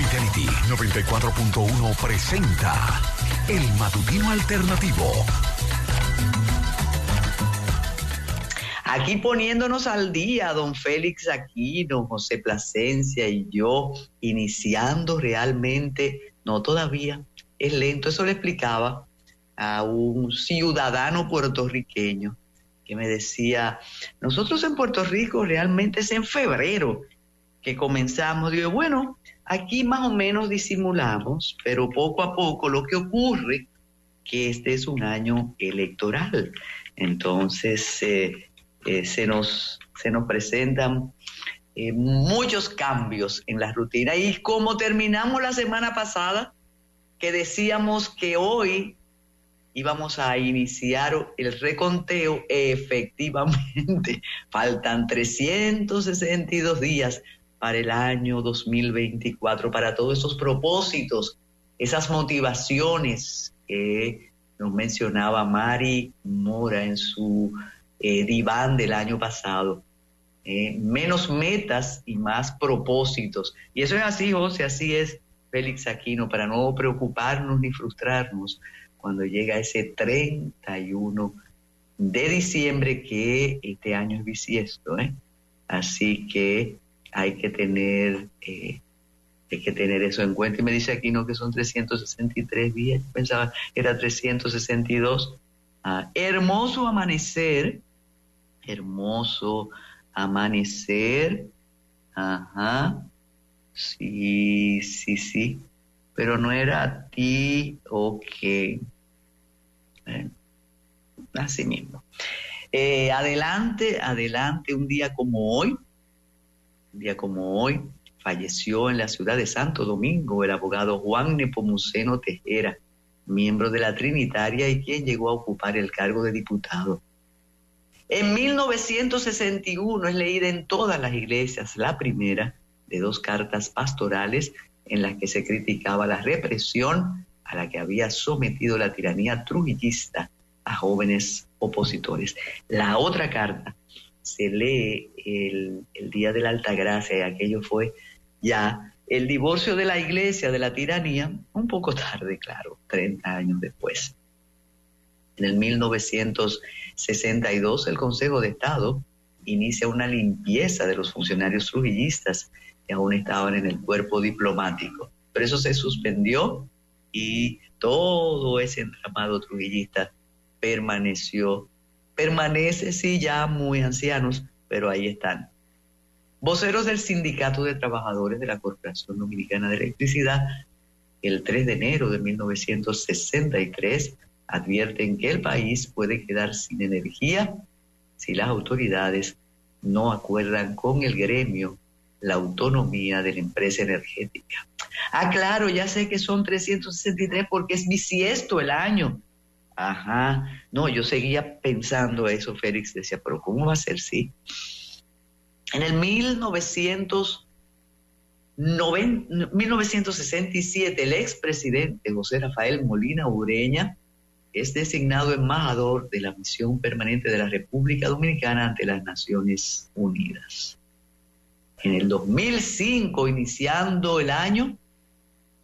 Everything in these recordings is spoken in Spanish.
Fidelity 94.1 presenta El Matutino Alternativo. Aquí poniéndonos al día, don Félix Aquino, José Plasencia y yo, iniciando realmente, no todavía, es lento. Eso le explicaba a un ciudadano puertorriqueño que me decía, nosotros en Puerto Rico realmente es en febrero que comenzamos. Digo, bueno, aquí más o menos disimulamos, pero poco a poco lo que ocurre que este es un año electoral. Entonces eh, eh, se, nos, se nos presentan eh, muchos cambios en la rutina. Y como terminamos la semana pasada, que decíamos que hoy íbamos a iniciar el reconteo, efectivamente, faltan 362 días para el año 2024, para todos esos propósitos, esas motivaciones que nos mencionaba Mari Mora en su eh, diván del año pasado. Eh, menos metas y más propósitos. Y eso es así, José, así es Félix Aquino, para no preocuparnos ni frustrarnos cuando llega ese 31 de diciembre, que este año es bisiesto. ¿eh? Así que hay que tener... Eh, hay que tener eso en cuenta. Y me dice Aquino que son 363 días. Pensaba que era 362. Ah, hermoso amanecer. Hermoso amanecer. Ajá. Sí, sí, sí. Pero no era a ti, ok. así mismo. Eh, adelante, adelante, un día como hoy, día como hoy, falleció en la ciudad de Santo Domingo el abogado Juan Nepomuceno Tejera, miembro de la Trinitaria y quien llegó a ocupar el cargo de diputado. En 1961 es leída en todas las iglesias la primera de dos cartas pastorales en las que se criticaba la represión a la que había sometido la tiranía trujillista a jóvenes opositores. La otra carta se lee el, día de la Alta Gracia y aquello fue ya el divorcio de la iglesia de la tiranía, un poco tarde, claro, 30 años después. En el 1962 el Consejo de Estado inicia una limpieza de los funcionarios trujillistas aún estaban en el cuerpo diplomático. Pero eso se suspendió y todo ese entramado trujillista permaneció, permanece sí ya muy ancianos, pero ahí están. Voceros del Sindicato de Trabajadores de la Corporación Dominicana de Electricidad, el 3 de enero de 1963, advierten que el país puede quedar sin energía si las autoridades no acuerdan con el gremio la autonomía de la empresa energética. Ah, claro, ya sé que son 363 porque es bisiesto el año. Ajá, no, yo seguía pensando eso, Félix decía, pero ¿cómo va a ser sí? En el 1967, el expresidente José Rafael Molina Ureña es designado embajador de la misión permanente de la República Dominicana ante las Naciones Unidas. En el 2005, iniciando el año,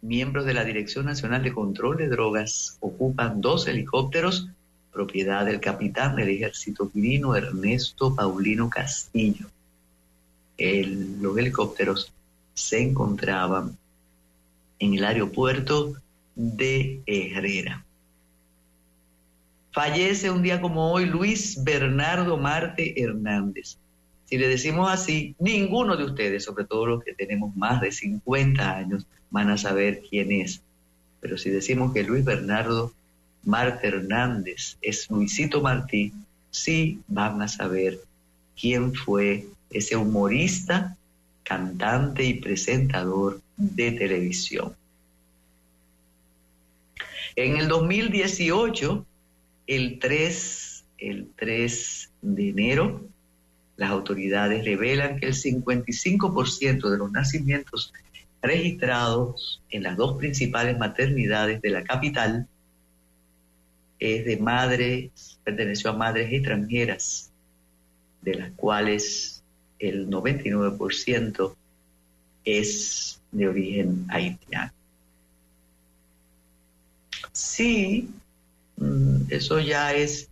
miembros de la Dirección Nacional de Control de Drogas ocupan dos helicópteros, propiedad del capitán del ejército quirino Ernesto Paulino Castillo. los helicópteros se encontraban en el aeropuerto de Herrera. Fallece un día como hoy Luis Bernardo Marte Hernández, si le decimos así, ninguno de ustedes, sobre todo los que tenemos más de 50 años, van a saber quién es. Pero si decimos que Luis Bernardo Marte Hernández es Luisito Martí, sí van a saber quién fue ese humorista, cantante y presentador de televisión. En el 2018, el 3, el 3 de enero, las autoridades revelan que el 55% de los nacimientos registrados en las dos principales maternidades de la capital es de madres, perteneció a madres extranjeras, de las cuales el 99% es de origen haitiano. Sí, mm, eso ya es,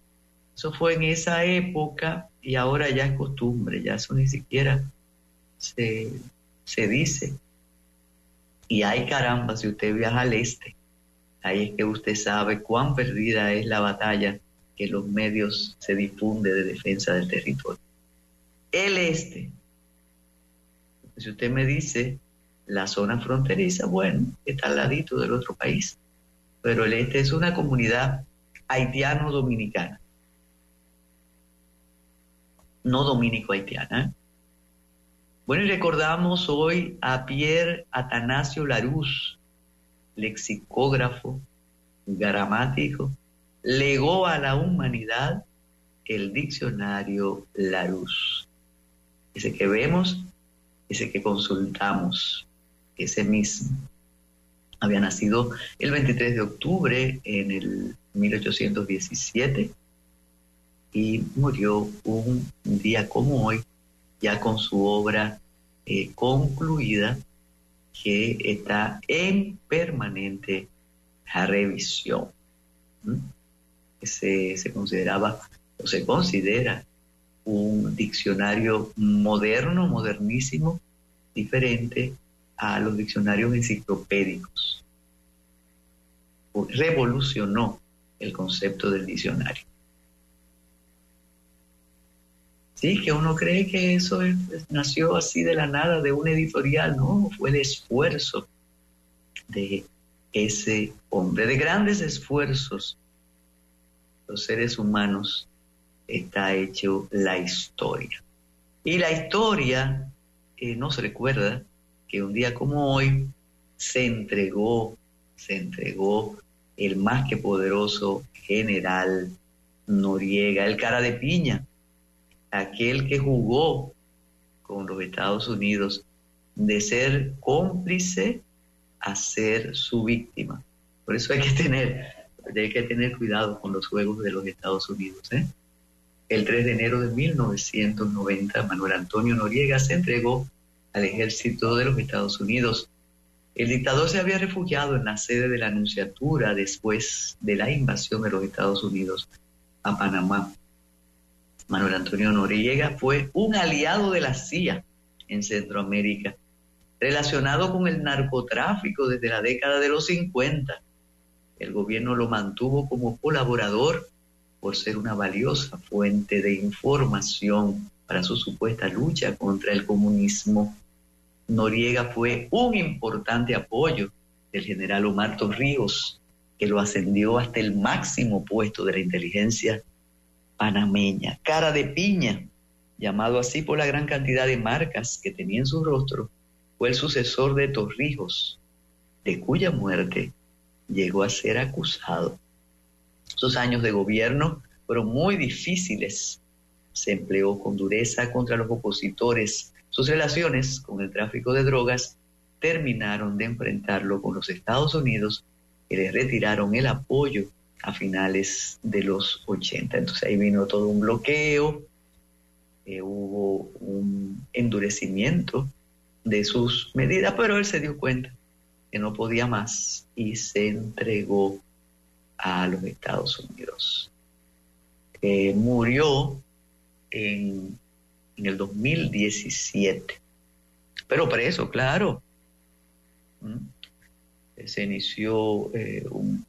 eso fue en esa época y ahora ya es costumbre, ya eso ni siquiera se, se dice. Y hay caramba, si usted viaja al este, ahí es que usted sabe cuán perdida es la batalla que los medios se difunde de defensa del territorio. El este, si usted me dice la zona fronteriza, bueno, está al ladito del otro país, pero el este es una comunidad haitiano-dominicana, no dominico-haitiana. ¿eh? Bueno, y recordamos hoy a Pierre Atanasio Larousse, lexicógrafo, gramático, legó a la humanidad el diccionario Larousse. Ese que vemos, ese que consultamos, ese mismo. Había nacido el 23 de octubre en el 1817 y murió un día como hoy, ya con su obra eh, concluida, que está en permanente revisión. Se, se consideraba o se considera un diccionario moderno, modernísimo, diferente a los diccionarios enciclopédicos. Revolucionó el concepto del diccionario. Sí, que uno cree que eso nació así de la nada, de un editorial, no, fue el esfuerzo de ese hombre, de grandes esfuerzos. Los seres humanos está hecho la historia. Y la historia eh, nos recuerda que un día como hoy se entregó, se entregó el más que poderoso general Noriega, el cara de piña, aquel que jugó con los Estados Unidos de ser cómplice a ser su víctima. Por eso hay que tener, hay que tener cuidado con los juegos de los Estados Unidos. ¿eh? El 3 de enero de 1990, Manuel Antonio Noriega se entregó al ejército de los Estados Unidos. El dictador se había refugiado en la sede de la Anunciatura después de la invasión de los Estados Unidos a Panamá. Manuel Antonio Noriega fue un aliado de la CIA en Centroamérica, relacionado con el narcotráfico desde la década de los 50. El gobierno lo mantuvo como colaborador por ser una valiosa fuente de información para su supuesta lucha contra el comunismo. Noriega fue un importante apoyo del general Omar Torrijos, que lo ascendió hasta el máximo puesto de la inteligencia panameña, cara de piña, llamado así por la gran cantidad de marcas que tenía en su rostro, fue el sucesor de Torrijos, de cuya muerte llegó a ser acusado. Sus años de gobierno fueron muy difíciles. Se empleó con dureza contra los opositores. Sus relaciones con el tráfico de drogas terminaron de enfrentarlo con los Estados Unidos, que le retiraron el apoyo a finales de los 80. Entonces ahí vino todo un bloqueo, eh, hubo un endurecimiento de sus medidas, pero él se dio cuenta que no podía más y se entregó a los Estados Unidos. Eh, murió en, en, el 2017, pero preso, claro. ¿Mm? Se inició eh, un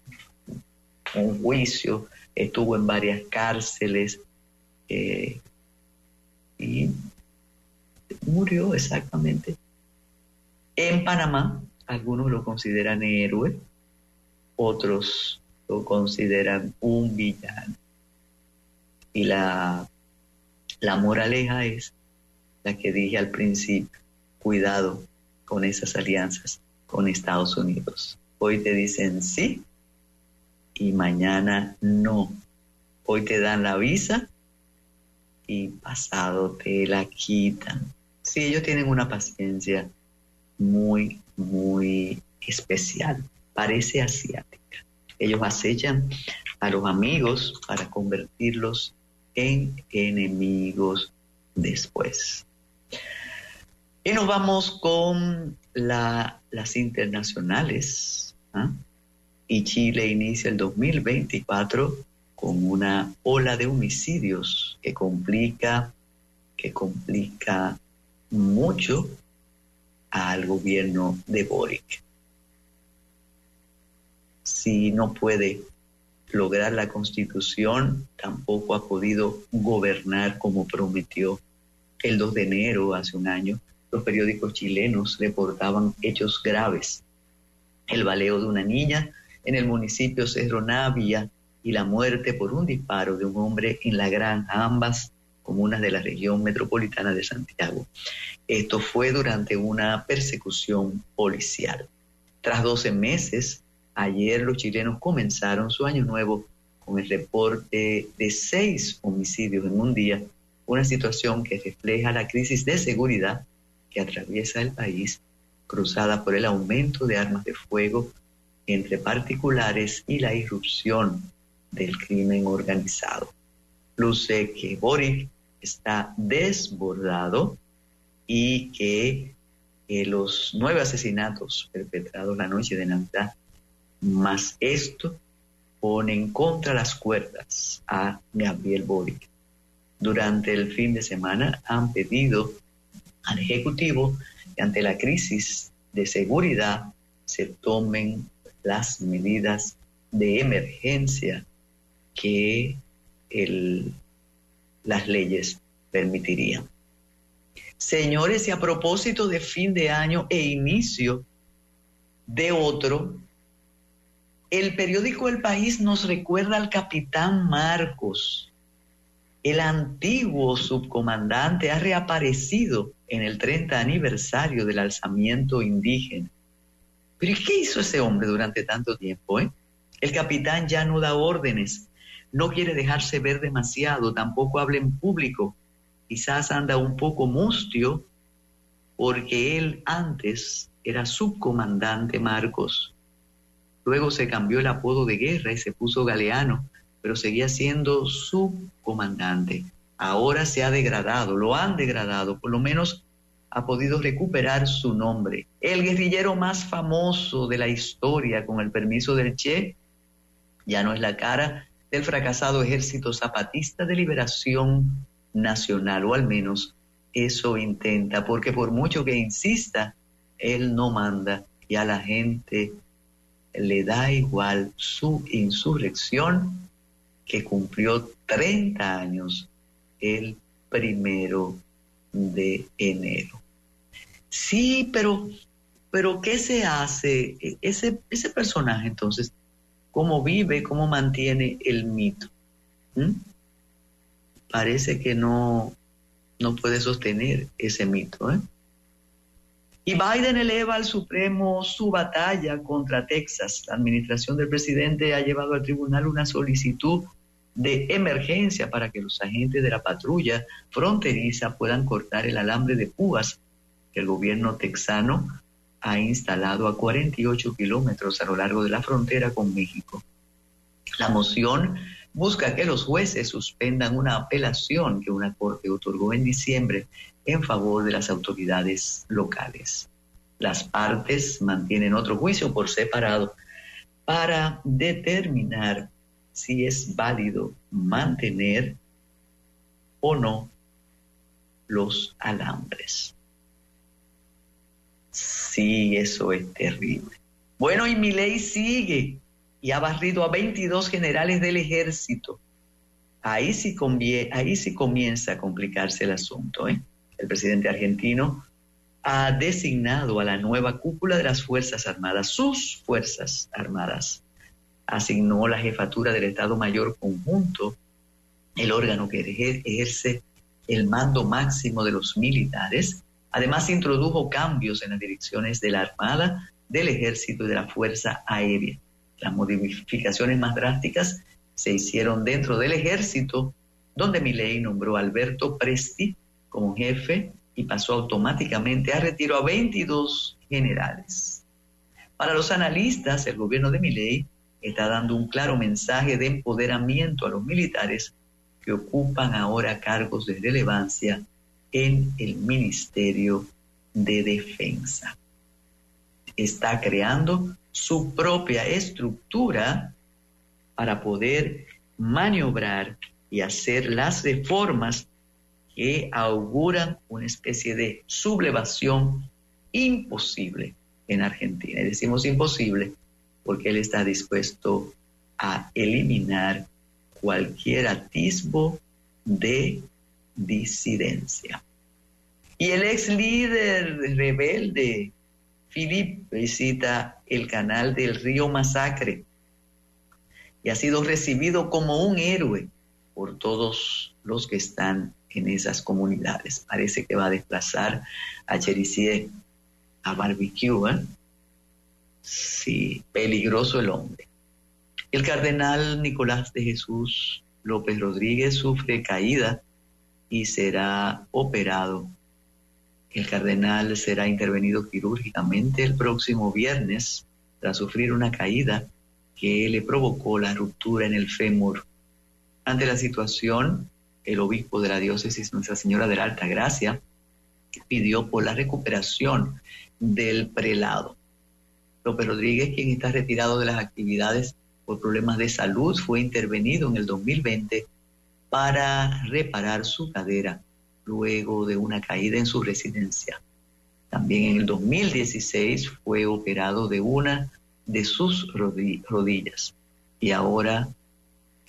un juicio, estuvo en varias cárceles eh, y murió exactamente. En Panamá, algunos lo consideran héroe, otros lo consideran un villano. Y la, la moraleja es la que dije al principio, cuidado con esas alianzas con Estados Unidos. Hoy te dicen sí y mañana no. Hoy te dan la visa y pasado te la quitan. Sí, ellos tienen una paciencia muy, muy especial. Parece asiática. Ellos acechan a los amigos para convertirlos en enemigos después. Y nos vamos con las internacionales. ¿ah? Y Chile inicia el 2024 con una ola de homicidios que complica, que complica mucho al gobierno de Boric. Si no puede lograr la constitución, tampoco ha podido gobernar como prometió el 2 de enero, hace un año, los periódicos chilenos reportaban hechos graves. El baleo de una niña en el municipio Cerro Navia y la muerte por un disparo de un hombre en la granja, ambas comunas de la región metropolitana de Santiago. Esto fue durante una persecución policial. Tras 12 meses, ayer los chilenos comenzaron su año nuevo con el reporte de seis homicidios en un día, una situación que refleja la crisis de seguridad que atraviesa el país, cruzada por el aumento de armas de fuego entre particulares y la irrupción del crimen organizado. Luce que Boric está desbordado y que los nueve asesinatos perpetrados la noche de Navidad, más esto, ponen contra las cuerdas a Gabriel Boric. Durante el fin de semana han pedido al Ejecutivo que ante la crisis de seguridad se tomen las medidas de emergencia que las leyes permitirían. Señores, y a propósito de fin de año e inicio de otro, el periódico El País nos recuerda al capitán Marcos. El antiguo subcomandante ha reaparecido en el 30 aniversario del alzamiento indígena. Pero qué hizo ese hombre durante tanto tiempo? Eh? El capitán ya no da órdenes, no quiere dejarse ver demasiado, tampoco habla en público. Quizás anda un poco mustio porque él antes era subcomandante Marcos. Luego se cambió el apodo de guerra y se puso Galeano, pero seguía siendo subcomandante. Ahora se ha degradado, lo han degradado, por lo menos ha podido recuperar su nombre. El guerrillero más famoso de la historia, con el permiso del Che, ya no es la cara del fracasado ejército zapatista de liberación nacional, o al menos eso intenta, porque por mucho que insista, él no manda y a la gente le da igual su insurrección que cumplió 30 años el primero de enero. Sí, pero, pero ¿qué se hace? E, ese, ese personaje entonces, ¿cómo vive, cómo mantiene el mito? ¿Mm? Parece que no, no puede sostener ese mito. ¿eh? Y Biden eleva al Supremo su batalla contra Texas. La administración del presidente ha llevado al tribunal una solicitud de emergencia para que los agentes de la patrulla fronteriza puedan cortar el alambre de púas el gobierno texano ha instalado a 48 kilómetros a lo largo de la frontera con México. La moción busca que los jueces suspendan una apelación que una corte otorgó en diciembre en favor de las autoridades locales. Las partes mantienen otro juicio por separado para determinar si es válido mantener o no los alambres. Sí, eso es terrible. Bueno, y mi ley sigue y ha barrido a 22 generales del ejército. Ahí sí, ahí sí comienza a complicarse el asunto. ¿eh? El presidente argentino ha designado a la nueva cúpula de las Fuerzas Armadas, sus Fuerzas Armadas, asignó la jefatura del Estado Mayor Conjunto, el órgano que ejerce el mando máximo de los militares. Además, introdujo cambios en las direcciones de la Armada, del Ejército y de la Fuerza Aérea. Las modificaciones más drásticas se hicieron dentro del Ejército, donde Milei nombró a Alberto Presti como jefe y pasó automáticamente a retiro a 22 generales. Para los analistas, el gobierno de Milei está dando un claro mensaje de empoderamiento a los militares que ocupan ahora cargos de relevancia en el Ministerio de Defensa. está creando su propia estructura para poder maniobrar y hacer las reformas que auguran una especie de sublevación imposible en Argentina. Y decimos imposible porque él está dispuesto a eliminar cualquier atisbo de disidencia. Y el ex líder rebelde, Philip, visita el canal del río Masacre y ha sido recibido como un héroe por todos los que están en esas comunidades. Parece que va a desplazar a Cherisier a barbecue. ¿eh? Sí, peligroso el hombre. El cardenal Nicolás de Jesús López Rodríguez sufre caída y será operado. El cardenal será intervenido quirúrgicamente el próximo viernes tras sufrir una caída que le provocó la ruptura en el fémur. Ante la situación, el obispo de la diócesis Nuestra Señora de la Alta Gracia pidió por la recuperación del prelado. López Rodríguez, quien está retirado de las actividades por problemas de salud, fue intervenido en el 2020 para reparar su cadera luego de una caída en su residencia. También en el 2016 fue operado de una de sus rodillas y ahora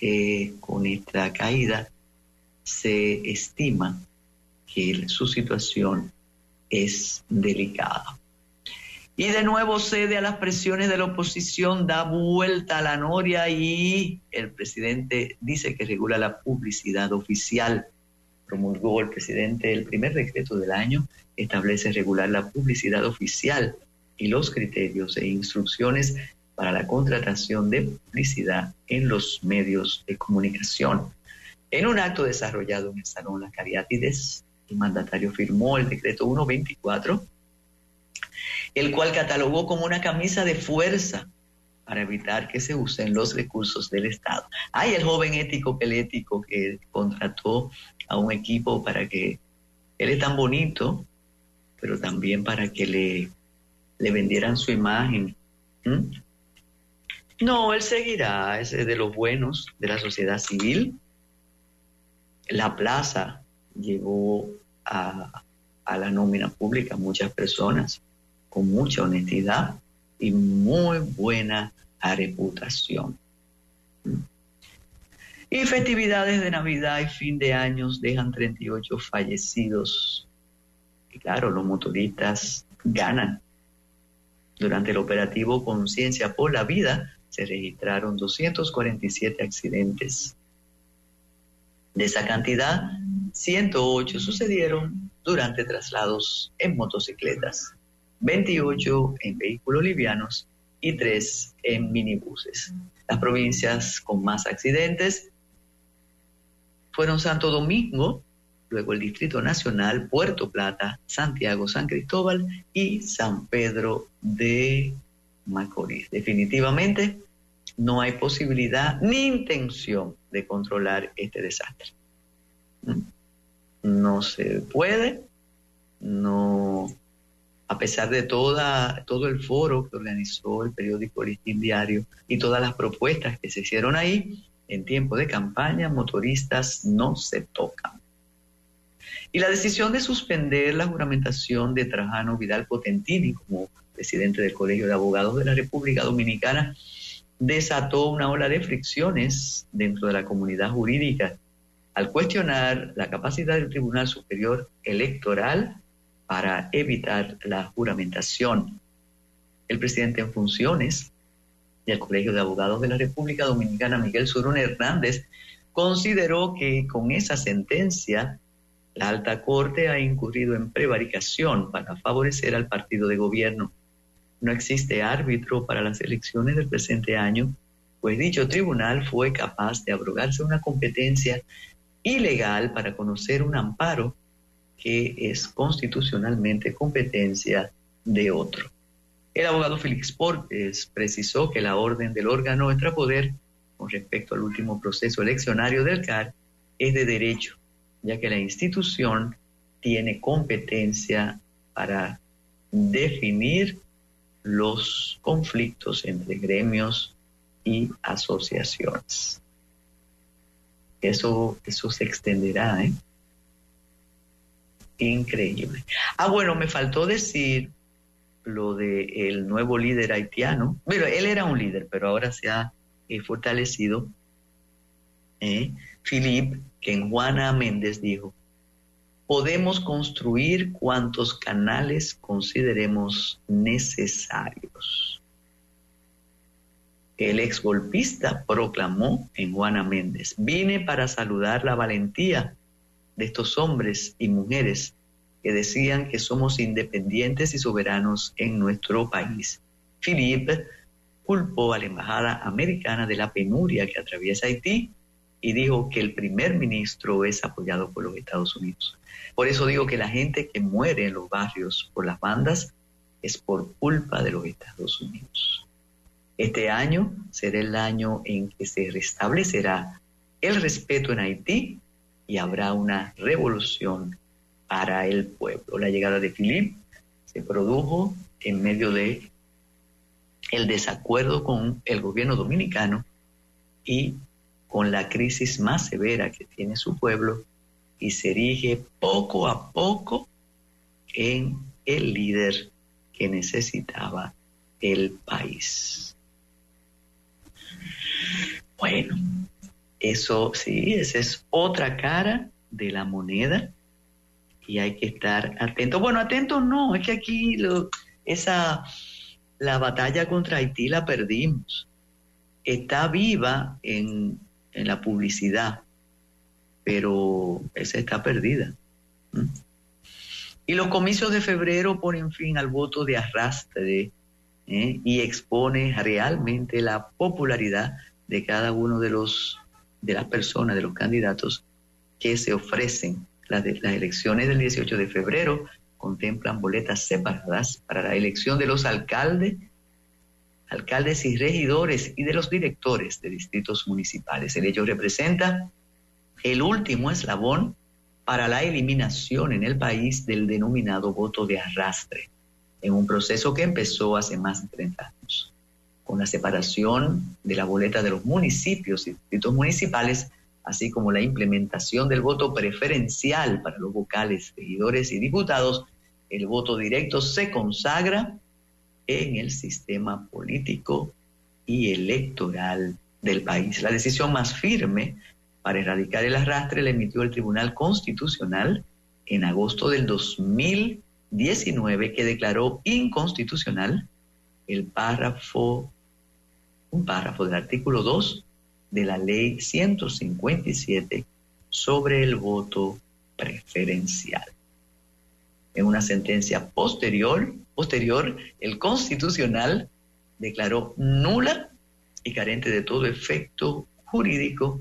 eh, con esta caída se estima que su situación es delicada. Y de nuevo cede a las presiones de la oposición, da vuelta a la noria y el presidente dice que regula la publicidad oficial. Promulgó el presidente el primer decreto del año, establece regular la publicidad oficial y los criterios e instrucciones para la contratación de publicidad en los medios de comunicación. En un acto desarrollado en el Salón Las Cariátides, el mandatario firmó el decreto 124 el cual catalogó como una camisa de fuerza para evitar que se usen los recursos del Estado. Hay el joven ético pelético que contrató a un equipo para que él es tan bonito, pero también para que le, vendieran su imagen. ¿Mm? No, él seguirá, es de los buenos de la sociedad civil. La plaza llevó a, a la nómina pública muchas personas con mucha honestidad y muy buena reputación. Y festividades de Navidad y fin de años dejan 38 fallecidos. Y claro, los motoristas ganan. Durante el operativo Conciencia por la Vida se registraron 247 accidentes. De esa cantidad, 108 sucedieron durante traslados en motocicletas. 28 en vehículos livianos y 3 en minibuses. Las provincias con más accidentes fueron Santo Domingo, luego el Distrito Nacional, Puerto Plata, Santiago, San Cristóbal y San Pedro de Macorís. Definitivamente no hay posibilidad ni intención de controlar este desastre. No se puede, no a pesar de toda, todo el foro que organizó el periódico Listín Diario y todas las propuestas que se hicieron ahí, en tiempo de campaña, motoristas no se tocan. Y la decisión de suspender la juramentación de Trajano Vidal Potentini como presidente del Colegio de Abogados de la República Dominicana desató una ola de fricciones dentro de la comunidad jurídica al cuestionar la capacidad del Tribunal Superior Electoral para evitar la juramentación. El presidente en funciones del Colegio de Abogados de la República Dominicana, Miguel Surún Hernández, consideró que con esa sentencia la alta corte ha incurrido en prevaricación para favorecer al partido de gobierno. No existe árbitro para las elecciones del presente año, pues dicho tribunal fue capaz de abrogarse una competencia ilegal para conocer un amparo que es constitucionalmente competencia de otro. El abogado Félix Portes precisó que la orden del órgano poder con respecto al último proceso eleccionario del CAR es de derecho, ya que la institución tiene competencia para definir los conflictos entre gremios y asociaciones. Eso, eso se extenderá, ¿eh? Increíble. Ah, bueno, me faltó decir lo de el nuevo líder haitiano. Bueno, él era un líder, pero ahora se ha eh, fortalecido. ¿eh? Philip, que en Juana Méndez dijo, podemos construir cuantos canales consideremos necesarios. El ex golpista proclamó en Juana Méndez, vine para saludar la valentía de estos hombres y mujeres que decían que somos independientes y soberanos en nuestro país. Philippe culpó a la embajada americana de la penuria que atraviesa Haití y dijo que el primer ministro es apoyado por los Estados Unidos. Por eso digo que la gente que muere en los barrios por las bandas es por culpa de los Estados Unidos. Este año será el año en que se restablecerá el respeto en Haití y habrá una revolución para el pueblo. La llegada de Philip se produjo en medio de el desacuerdo con el gobierno dominicano y con la crisis más severa que tiene su pueblo y se erige poco a poco en el líder que necesitaba el país. Bueno, eso sí, esa es otra cara de la moneda y hay que estar atento. Bueno, atento no, es que aquí esa la batalla contra Haití la perdimos. Está viva en en la publicidad, pero esa está perdida. Y los comicios de febrero ponen fin al voto de arrastre ¿eh? y expone realmente la popularidad de cada uno de los de las personas, de los candidatos que se ofrecen. Las, elecciones del 18 de febrero contemplan boletas separadas para la elección de los alcaldes alcaldes y regidores y de los directores de distritos municipales. El hecho representa el último eslabón para la eliminación en el país del denominado voto de arrastre, en un proceso que empezó hace más de 30 años. Con la separación de la boleta de los municipios y distritos municipales, así como la implementación del voto preferencial para los vocales, regidores y diputados, el voto directo se consagra en el sistema político y electoral del país. La decisión más firme para erradicar el arrastre la emitió el Tribunal Constitucional en agosto del 2019 que declaró inconstitucional el párrafo, un párrafo del artículo 2 de la ley 157 sobre el voto preferencial. En una sentencia posterior, posterior, el Constitucional declaró nula y carente de todo efecto jurídico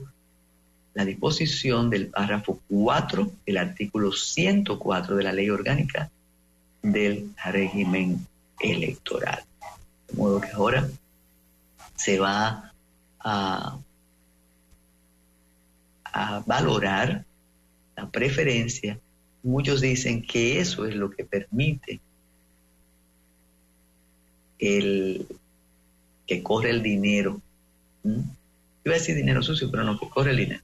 la disposición del párrafo 4 del artículo 104 de la Ley Orgánica del régimen electoral. De modo que ahora se va a, a valorar la preferencia. Muchos dicen que eso es lo que permite el que corre el dinero. ¿Mm? Iba a decir dinero sucio, pero no, que corre el dinero.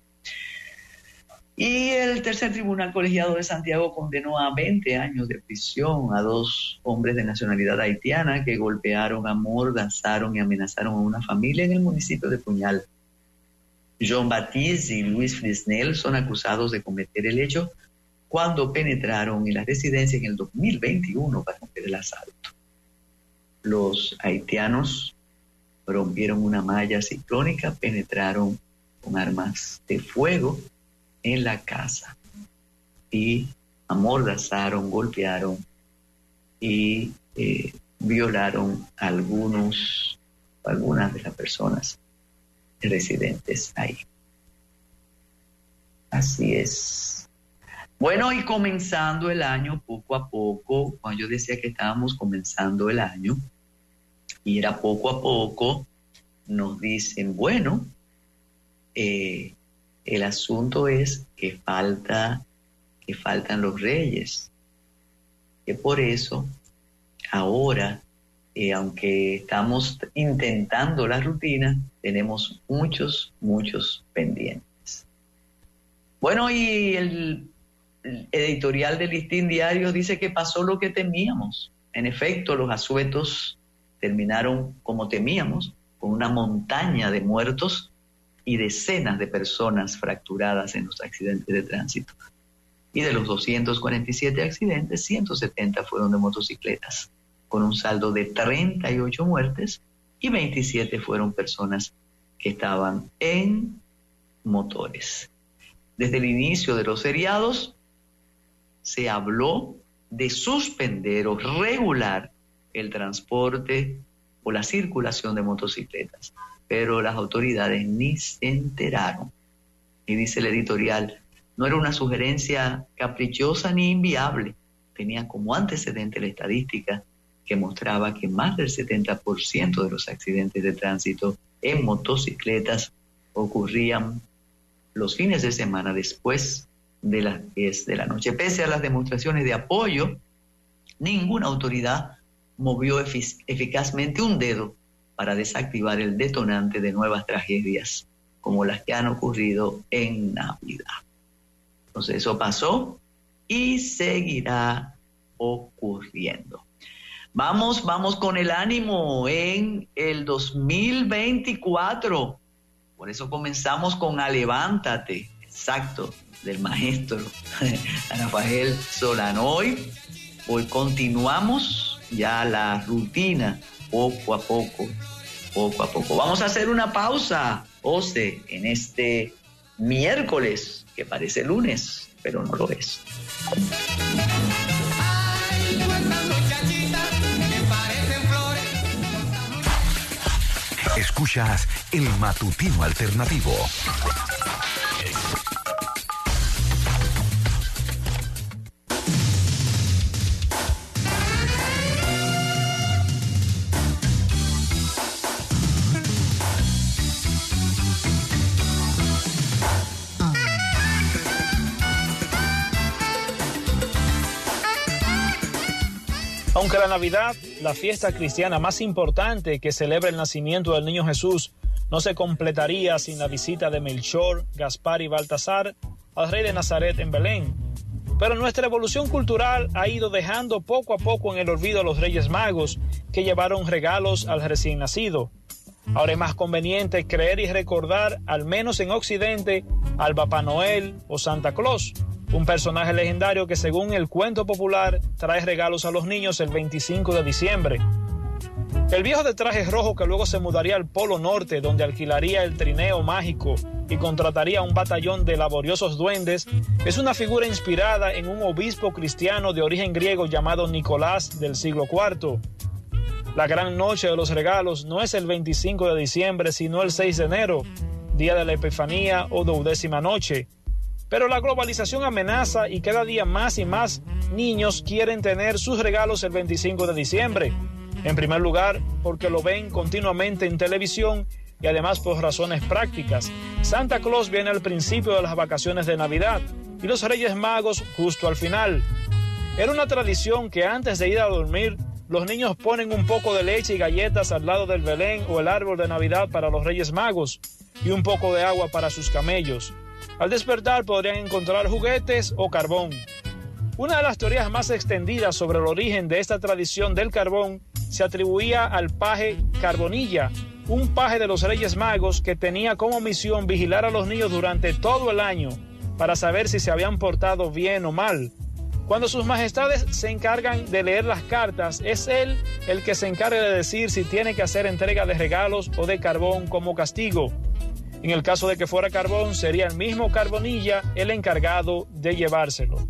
Y el tercer tribunal colegiado de Santiago condenó a 20 años de prisión a dos hombres de nacionalidad haitiana que golpearon, amordazaron y amenazaron a una familia en el municipio de Puñal. John Baptiste y Luis Frisnel son acusados de cometer el hecho cuando penetraron en la residencia en el 2021 para cometer el asalto los haitianos rompieron una malla ciclónica, penetraron con armas de fuego en la casa y amordazaron, golpearon y eh, violaron algunos, algunas de las personas residentes ahí. Así es. Bueno, y comenzando el año poco a poco, cuando yo decía que estábamos comenzando el año, y era poco a poco, nos dicen, bueno, eh, el asunto es que falta, que faltan los reyes, que por eso ahora Y aunque estamos intentando la rutina, tenemos muchos, muchos pendientes. Bueno, y el editorial del Listín Diario dice que pasó lo que temíamos. En efecto, los asuetos terminaron como temíamos, con una montaña de muertos y decenas de personas fracturadas en los accidentes de tránsito. Y de los 247 accidentes, 170 fueron de motocicletas, con un saldo de 38 muertes y 27 fueron personas que estaban en motores. Desde el inicio de los feriados se habló de suspender o regular el transporte o la circulación de motocicletas, pero las autoridades ni se enteraron. Y dice el editorial, no era una sugerencia caprichosa ni inviable, tenía como antecedente la estadística que mostraba que más del 70% de los accidentes de tránsito en motocicletas ocurrían los fines de semana después de las 10 de la noche. Pese a las demostraciones de apoyo, ninguna autoridad movió eficazmente un dedo para desactivar el detonante de nuevas tragedias como las que han ocurrido en Navidad. Entonces eso pasó y seguirá ocurriendo. Vamos, vamos con el ánimo en el 2024. Por eso comenzamos con Alevántate, exacto, del maestro Rafael Solano. Hoy, hoy continuamos ya la rutina poco a poco, poco a poco. Vamos a hacer una pausa, Ose, en este miércoles, que parece lunes, pero no lo es. Escuchas el matutino alternativo. Aunque la Navidad, la fiesta cristiana más importante que celebra el nacimiento del niño Jesús, no se completaría sin la visita de Melchor, Gaspar y Baltasar al rey de Nazaret en Belén. Pero nuestra evolución cultural ha ido dejando poco a poco en el olvido a los reyes magos que llevaron regalos al recién nacido. Ahora es más conveniente creer y recordar, al menos en Occidente, al Papá Noel o Santa Claus, un personaje legendario que según el cuento popular trae regalos a los niños el 25 de diciembre. El viejo de traje rojo que luego se mudaría al Polo Norte donde alquilaría el trineo mágico y contrataría un batallón de laboriosos duendes es una figura inspirada en un obispo cristiano de origen griego llamado Nicolás del siglo IV. La gran noche de los regalos no es el 25 de diciembre sino el 6 de enero, día de la Epifanía o duodécima noche pero la globalización amenaza y cada día más y más niños quieren tener sus regalos el 25 de diciembre. En primer lugar, porque lo ven continuamente en televisión y además por razones prácticas. Santa Claus viene al principio de las vacaciones de Navidad y los Reyes Magos justo al final. Era una tradición que antes de ir a dormir, los niños ponen un poco de leche y galletas al lado del Belén o el árbol de Navidad para los Reyes Magos y un poco de agua para sus camellos. Al despertar podrían encontrar juguetes o carbón. Una de las teorías más extendidas sobre el origen de esta tradición del carbón se atribuía al paje Carbonilla, un paje de los Reyes Magos que tenía como misión vigilar a los niños durante todo el año para saber si se habían portado bien o mal. Cuando sus majestades se encargan de leer las cartas, es él el que se encarga de decir si tiene que hacer entrega de regalos o de carbón como castigo. En el caso de que fuera carbón, sería el mismo Carbonilla el encargado de llevárselo.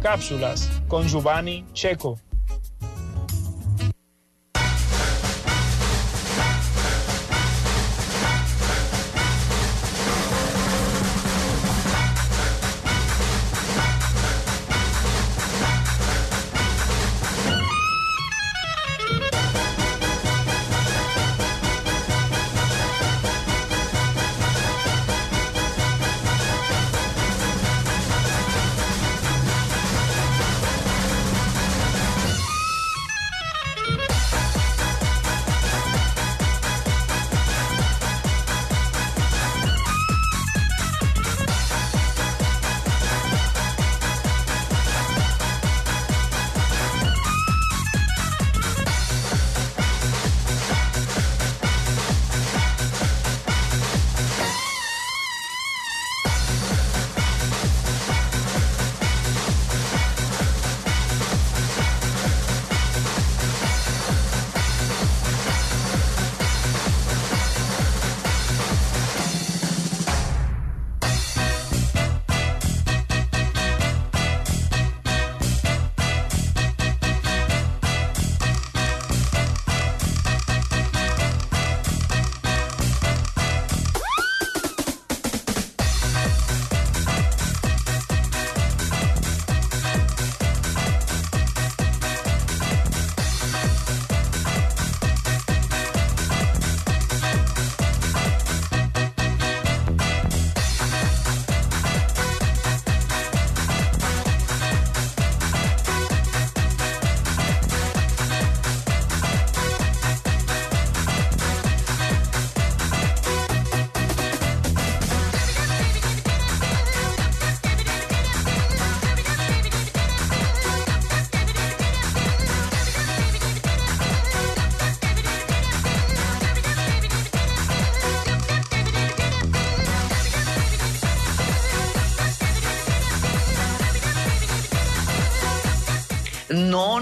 Cápsulas con Giovanni Checo.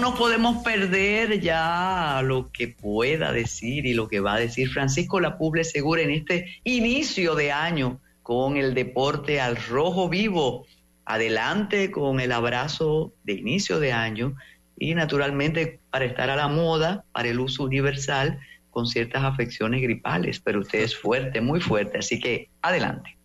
No podemos perder ya lo que pueda decir y lo que va a decir Francisco Lapuble Segura en este inicio de año con el deporte al rojo vivo. Adelante con el abrazo de inicio de año y naturalmente para estar a la moda, para el uso universal, con ciertas afecciones gripales, pero usted es fuerte, muy fuerte, así que adelante.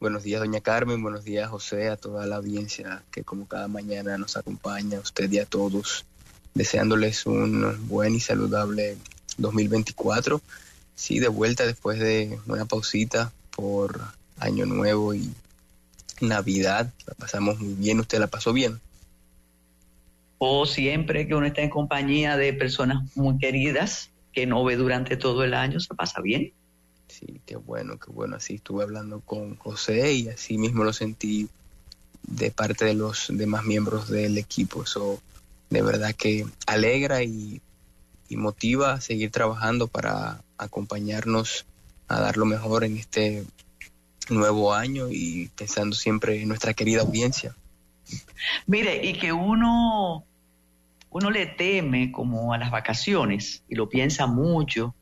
Buenos días, doña Carmen, buenos días, José, a toda la audiencia que como cada mañana nos acompaña, a usted y a todos, deseándoles un buen y saludable 2024. Sí, de vuelta después de una pausita por Año Nuevo y Navidad. La pasamos muy bien. ¿Usted la pasó bien? O siempre que uno está en compañía de personas muy queridas que no ve durante todo el año, se pasa bien. Sí, qué bueno, qué bueno. Así estuve hablando con José y así mismo lo sentí de parte de los demás miembros del equipo. Eso de verdad que alegra y, motiva a seguir trabajando para acompañarnos a dar lo mejor en este nuevo año y pensando siempre en nuestra querida audiencia. Mire, y que uno, uno le teme como a las vacaciones y lo piensa mucho,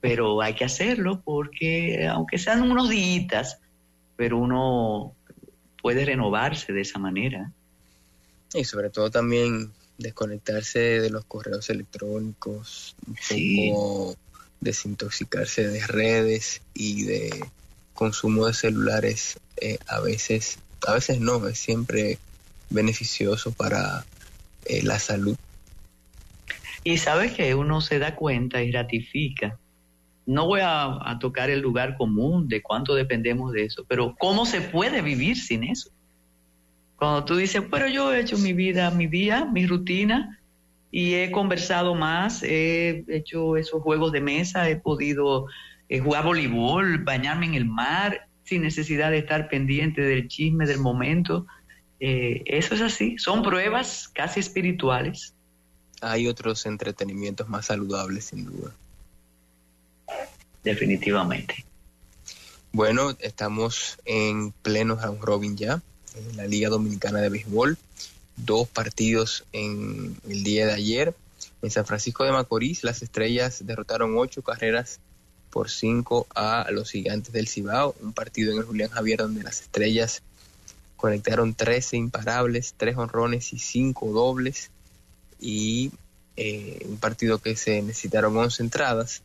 pero hay que hacerlo porque aunque sean unos días, pero uno puede renovarse de esa manera. Y sobre todo también desconectarse de los correos electrónicos, un poco desintoxicarse de redes y de consumo de celulares eh, a veces, a veces no, es siempre beneficioso para eh, la salud. Y sabes que uno se da cuenta y ratifica. No voy a, tocar el lugar común de cuánto dependemos de eso, pero cómo se puede vivir sin eso. Cuando tú dices, pero yo he hecho mi vida, mi día, mi rutina, y he conversado más, he hecho esos juegos de mesa, he podido eh, jugar voleibol, bañarme en el mar, sin necesidad de estar pendiente del chisme del momento. Eh, eso es así, son pruebas casi espirituales. Hay otros entretenimientos más saludables, sin duda. Definitivamente. Bueno, estamos en pleno round robin ya, en la Liga Dominicana de Béisbol. Dos partidos en el día de ayer. En San Francisco de Macorís, las estrellas derrotaron ocho carreras por 5 a los gigantes del Cibao, un partido en el Julián Javier donde las estrellas conectaron 13 imparables, 3 honrones y 5 dobles, y eh, un partido que se necesitaron 11 entradas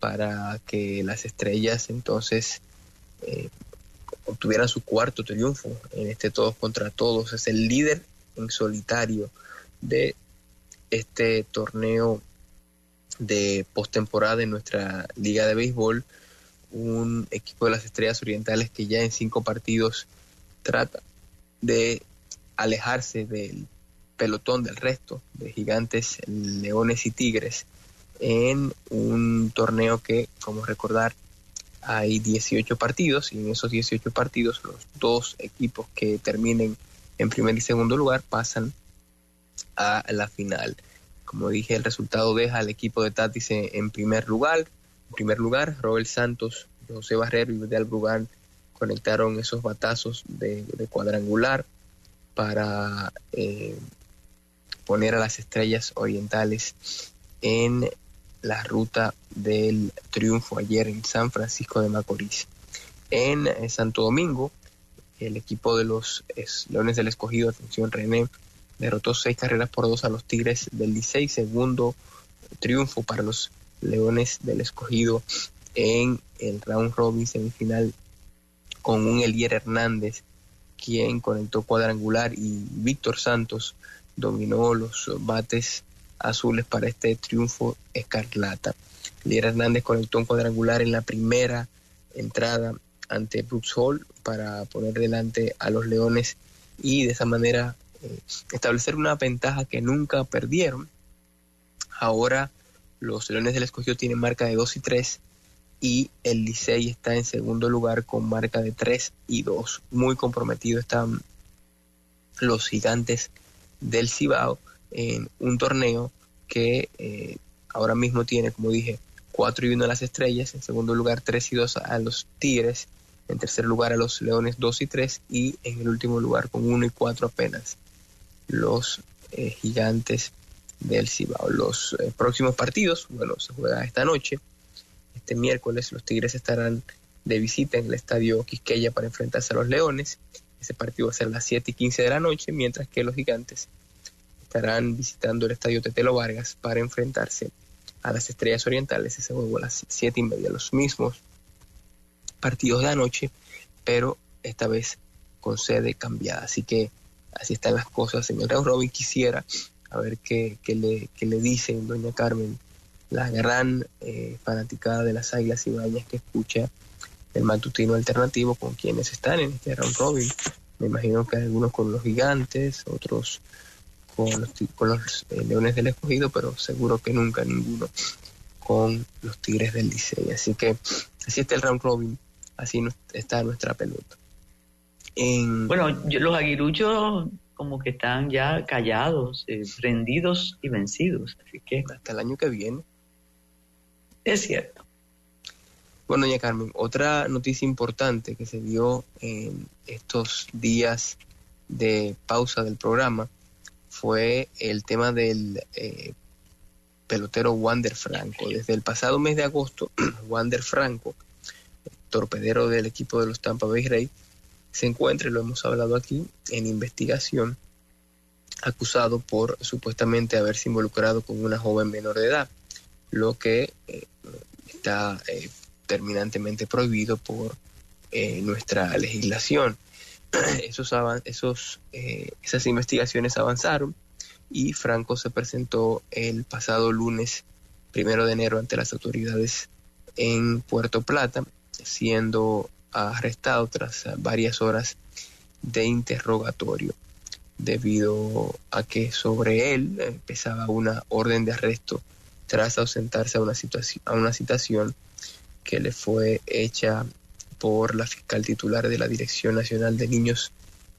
para que las estrellas entonces eh, obtuvieran su cuarto triunfo en este todos contra todos. Es el líder en solitario de este torneo de postemporada en nuestra liga de béisbol, un equipo de las Estrellas Orientales que ya en cinco partidos trata de alejarse del pelotón del resto de gigantes, leones y tigres en un torneo que, como recordar, hay 18 partidos y en esos 18 partidos los dos equipos que terminen en primer y segundo lugar pasan a la final. Como dije, el resultado deja al equipo de Tatis en, primer lugar. En primer lugar, Robert Santos, José Barrero y Vidal Brugal conectaron esos batazos de, cuadrangular para eh, poner a las estrellas orientales en la ruta del triunfo ayer en San Francisco de Macorís. En eh, Santo Domingo, el equipo de los Leones del Escogido, atención René, derrotó seis carreras por dos a los Tigres del Licey, segundo triunfo para los Leones del Escogido en el round robin semifinal con un Elier Hernández quien conectó cuadrangular y Víctor Santos dominó los bates azules para este triunfo escarlata. Elier Hernández conectó un cuadrangular en la primera entrada ante Brooks Hall para poner delante a los Leones y de esa manera eh, establecer una ventaja que nunca perdieron. Ahora los Leones del Escogido tienen marca de 2 y 3 y el Licey está en segundo lugar con marca de 3 y 2. Muy comprometidos están los gigantes del Cibao en un torneo que eh, ahora mismo tiene, como dije, 4 y 1 a las estrellas, en segundo lugar 3 y 2 a los Tigres, en tercer lugar a los Leones 2 y 3 y en el último lugar con 1 y 4 apenas los eh, gigantes del Cibao. Los eh, próximos partidos, bueno, se juega esta noche. Este miércoles los Tigres estarán de visita en el estadio Quisqueya para enfrentarse a los Leones. Ese partido va a ser a las 7 y 15 de la noche, mientras que los gigantes estarán visitando el estadio Tetelo Vargas para enfrentarse a las Estrellas Orientales. Ese juego a las 7 y media, los mismos partidos de anoche, pero esta vez con sede cambiada. Así que así están las cosas. Señor Robin, quisiera a ver qué, le, qué le dice doña Carmen, la gran eh, fanaticada de las Águilas Ibañas que escucha el matutino alternativo con quienes están en este round robin. Me imagino que algunos con los gigantes, otros con los, con los eh, leones del escogido, pero seguro que nunca ninguno con los tigres del Licey. Así que así está el round robin, así está nuestra pelota. Bueno, los aguiruchos como que están ya callados, eh, rendidos y vencidos. Así que hasta el año que viene. Es cierto. Bueno, doña Carmen, otra noticia importante que se dio en estos días de pausa del programa fue el tema del eh, pelotero Wander Franco. Desde el pasado mes de agosto, Wander Franco, torpedero del equipo de los Tampa Bay Rays, se encuentra, lo hemos hablado aquí, en investigación, acusado por supuestamente haberse involucrado con una joven menor de edad, lo que eh, está eh, terminantemente prohibido por eh, nuestra legislación. Esos, esos, esas investigaciones avanzaron y Franco se presentó el pasado lunes primero de enero ante las autoridades en Puerto Plata, siendo arrestado tras varias horas de interrogatorio debido a que sobre él pesaba una orden de arresto tras ausentarse a una, situación, a una citación que le fue hecha por la fiscal titular de la Dirección Nacional de Niños,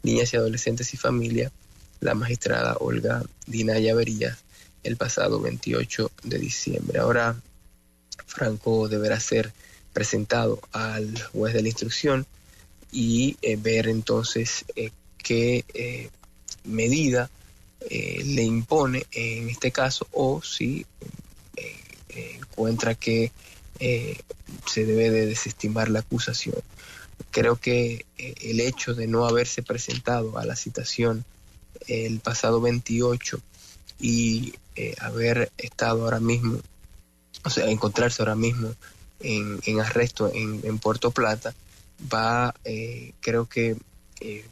Niñas y Adolescentes y Familia, la magistrada Olga Dinaya Verías, el pasado 28 de diciembre. Ahora Franco deberá ser presentado al juez de la instrucción y eh, ver entonces eh, qué eh, medida le impone en este caso o si encuentra que se debe de desestimar la acusación. Creo que el hecho de no haberse presentado a la citación el pasado 28 y haber estado ahora mismo, o sea, encontrarse ahora mismo en, arresto en, Puerto Plata, va, eh, creo que, eh,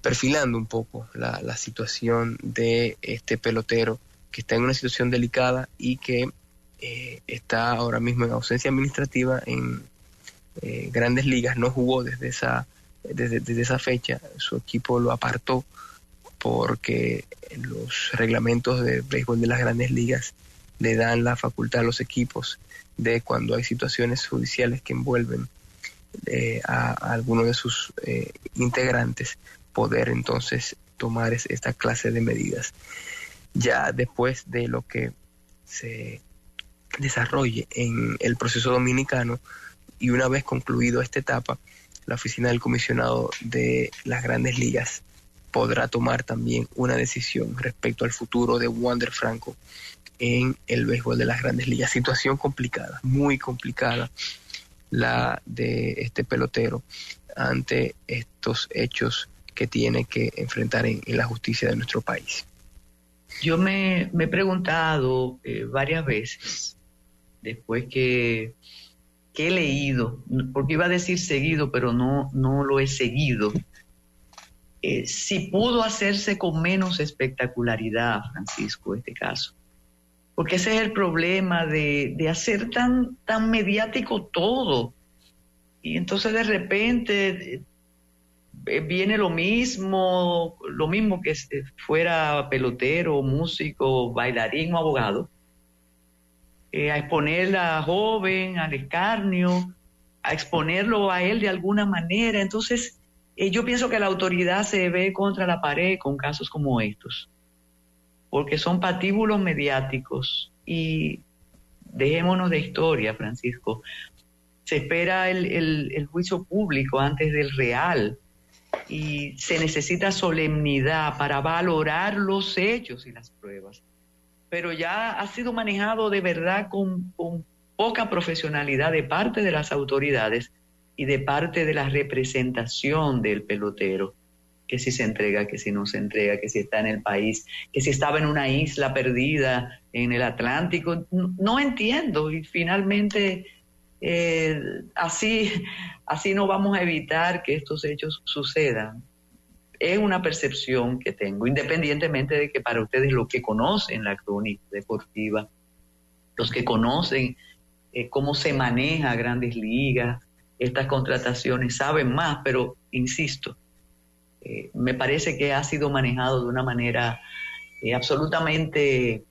perfilando un poco la, situación de este pelotero que está en una situación delicada y que eh, está ahora mismo en ausencia administrativa en grandes ligas, no jugó desde esa, desde, desde esa fecha, su equipo lo apartó porque los reglamentos de béisbol de las grandes ligas le dan la facultad a los equipos de cuando hay situaciones judiciales que envuelven eh, a, alguno de sus eh, integrantes, poder entonces tomar esta clase de medidas. Ya después de lo que se desarrolle en el proceso dominicano y una vez concluido esta etapa, la oficina del comisionado de las grandes ligas podrá tomar también una decisión respecto al futuro de Wander Franco en el béisbol de las grandes ligas. Situación complicada, muy complicada la de este pelotero ante estos hechos que tiene que enfrentar en, la justicia de nuestro país. Yo me, he preguntado eh, varias veces, después que, he leído, porque iba a decir seguido, pero no, no lo he seguido, eh, si pudo hacerse con menos espectacularidad, Francisco, este caso porque ese es el problema de, hacer tan, tan mediático todo. Y entonces de repente eh, viene lo mismo, lo mismo que fuera pelotero, músico, bailarín o abogado, eh, a exponer a joven al escarnio, a exponerlo a él de alguna manera. Entonces, eh, yo pienso que la autoridad se ve contra la pared con casos como estos porque son patíbulos mediáticos y dejémonos de historia, Francisco. Se espera el, juicio público antes del real. y se necesita solemnidad para valorar los hechos y las pruebas. Pero ya ha sido manejado de verdad con, poca profesionalidad de parte de las autoridades y de parte de la representación del pelotero, que si se entrega, que si no se entrega, que si está en el país, que si estaba en una isla perdida en el Atlántico. No, entiendo y finalmente eh, así, así no vamos a evitar que estos hechos sucedan. Es una percepción que tengo, independientemente de que para ustedes lo que conocen la crónica deportiva, los que conocen eh, cómo se maneja grandes ligas, estas contrataciones, saben más, pero insisto, eh, me parece que ha sido manejado de una manera eh, absolutamente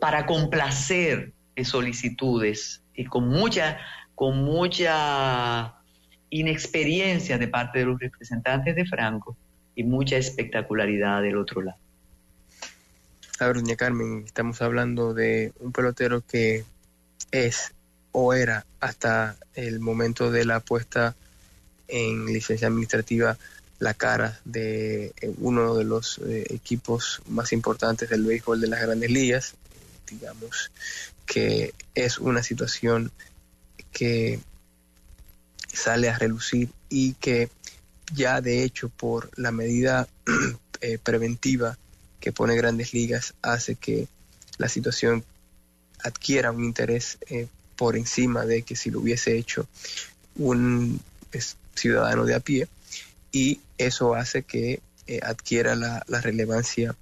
para complacer solicitudes y con mucha, con mucha inexperiencia de parte de los representantes de Franco y mucha espectacularidad del otro lado. A ver, doña Carmen, estamos hablando de un pelotero que es o era hasta el momento de la puesta en licencia administrativa la cara de eh, uno de los eh, equipos más importantes del béisbol de las grandes ligas. Digamos que es una situación que sale a relucir y que ya de hecho por la medida eh, preventiva que pone grandes ligas hace que la situación adquiera un interés eh, por encima de que si lo hubiese hecho un ciudadano de a pie y eso hace que eh, adquiera la, relevancia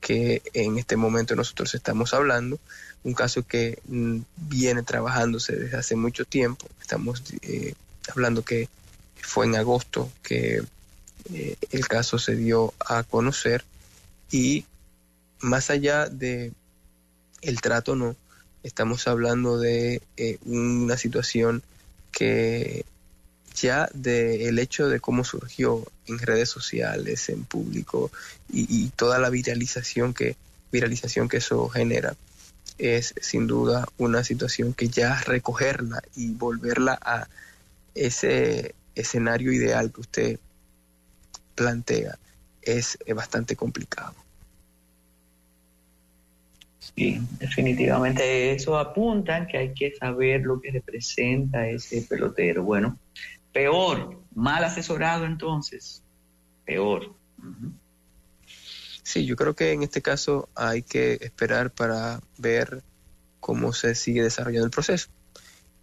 que en este momento nosotros estamos hablando, un caso que mm, viene trabajándose desde hace mucho tiempo, estamos eh, hablando que fue en agosto que el caso se dio a conocer y más allá de el trato no, estamos hablando de eh, una situación que ya del el hecho de cómo surgió en redes sociales, en público y, toda la viralización que, viralización que eso genera, es sin duda una situación que ya recogerla y volverla a ese escenario ideal que usted plantea es bastante complicado. Sí, definitivamente eso apunta que hay que saber lo que representa ese pelotero. Bueno, peor, mal asesorado entonces, peor. Sí, yo creo que en este caso hay que esperar para ver cómo se sigue desarrollando el proceso.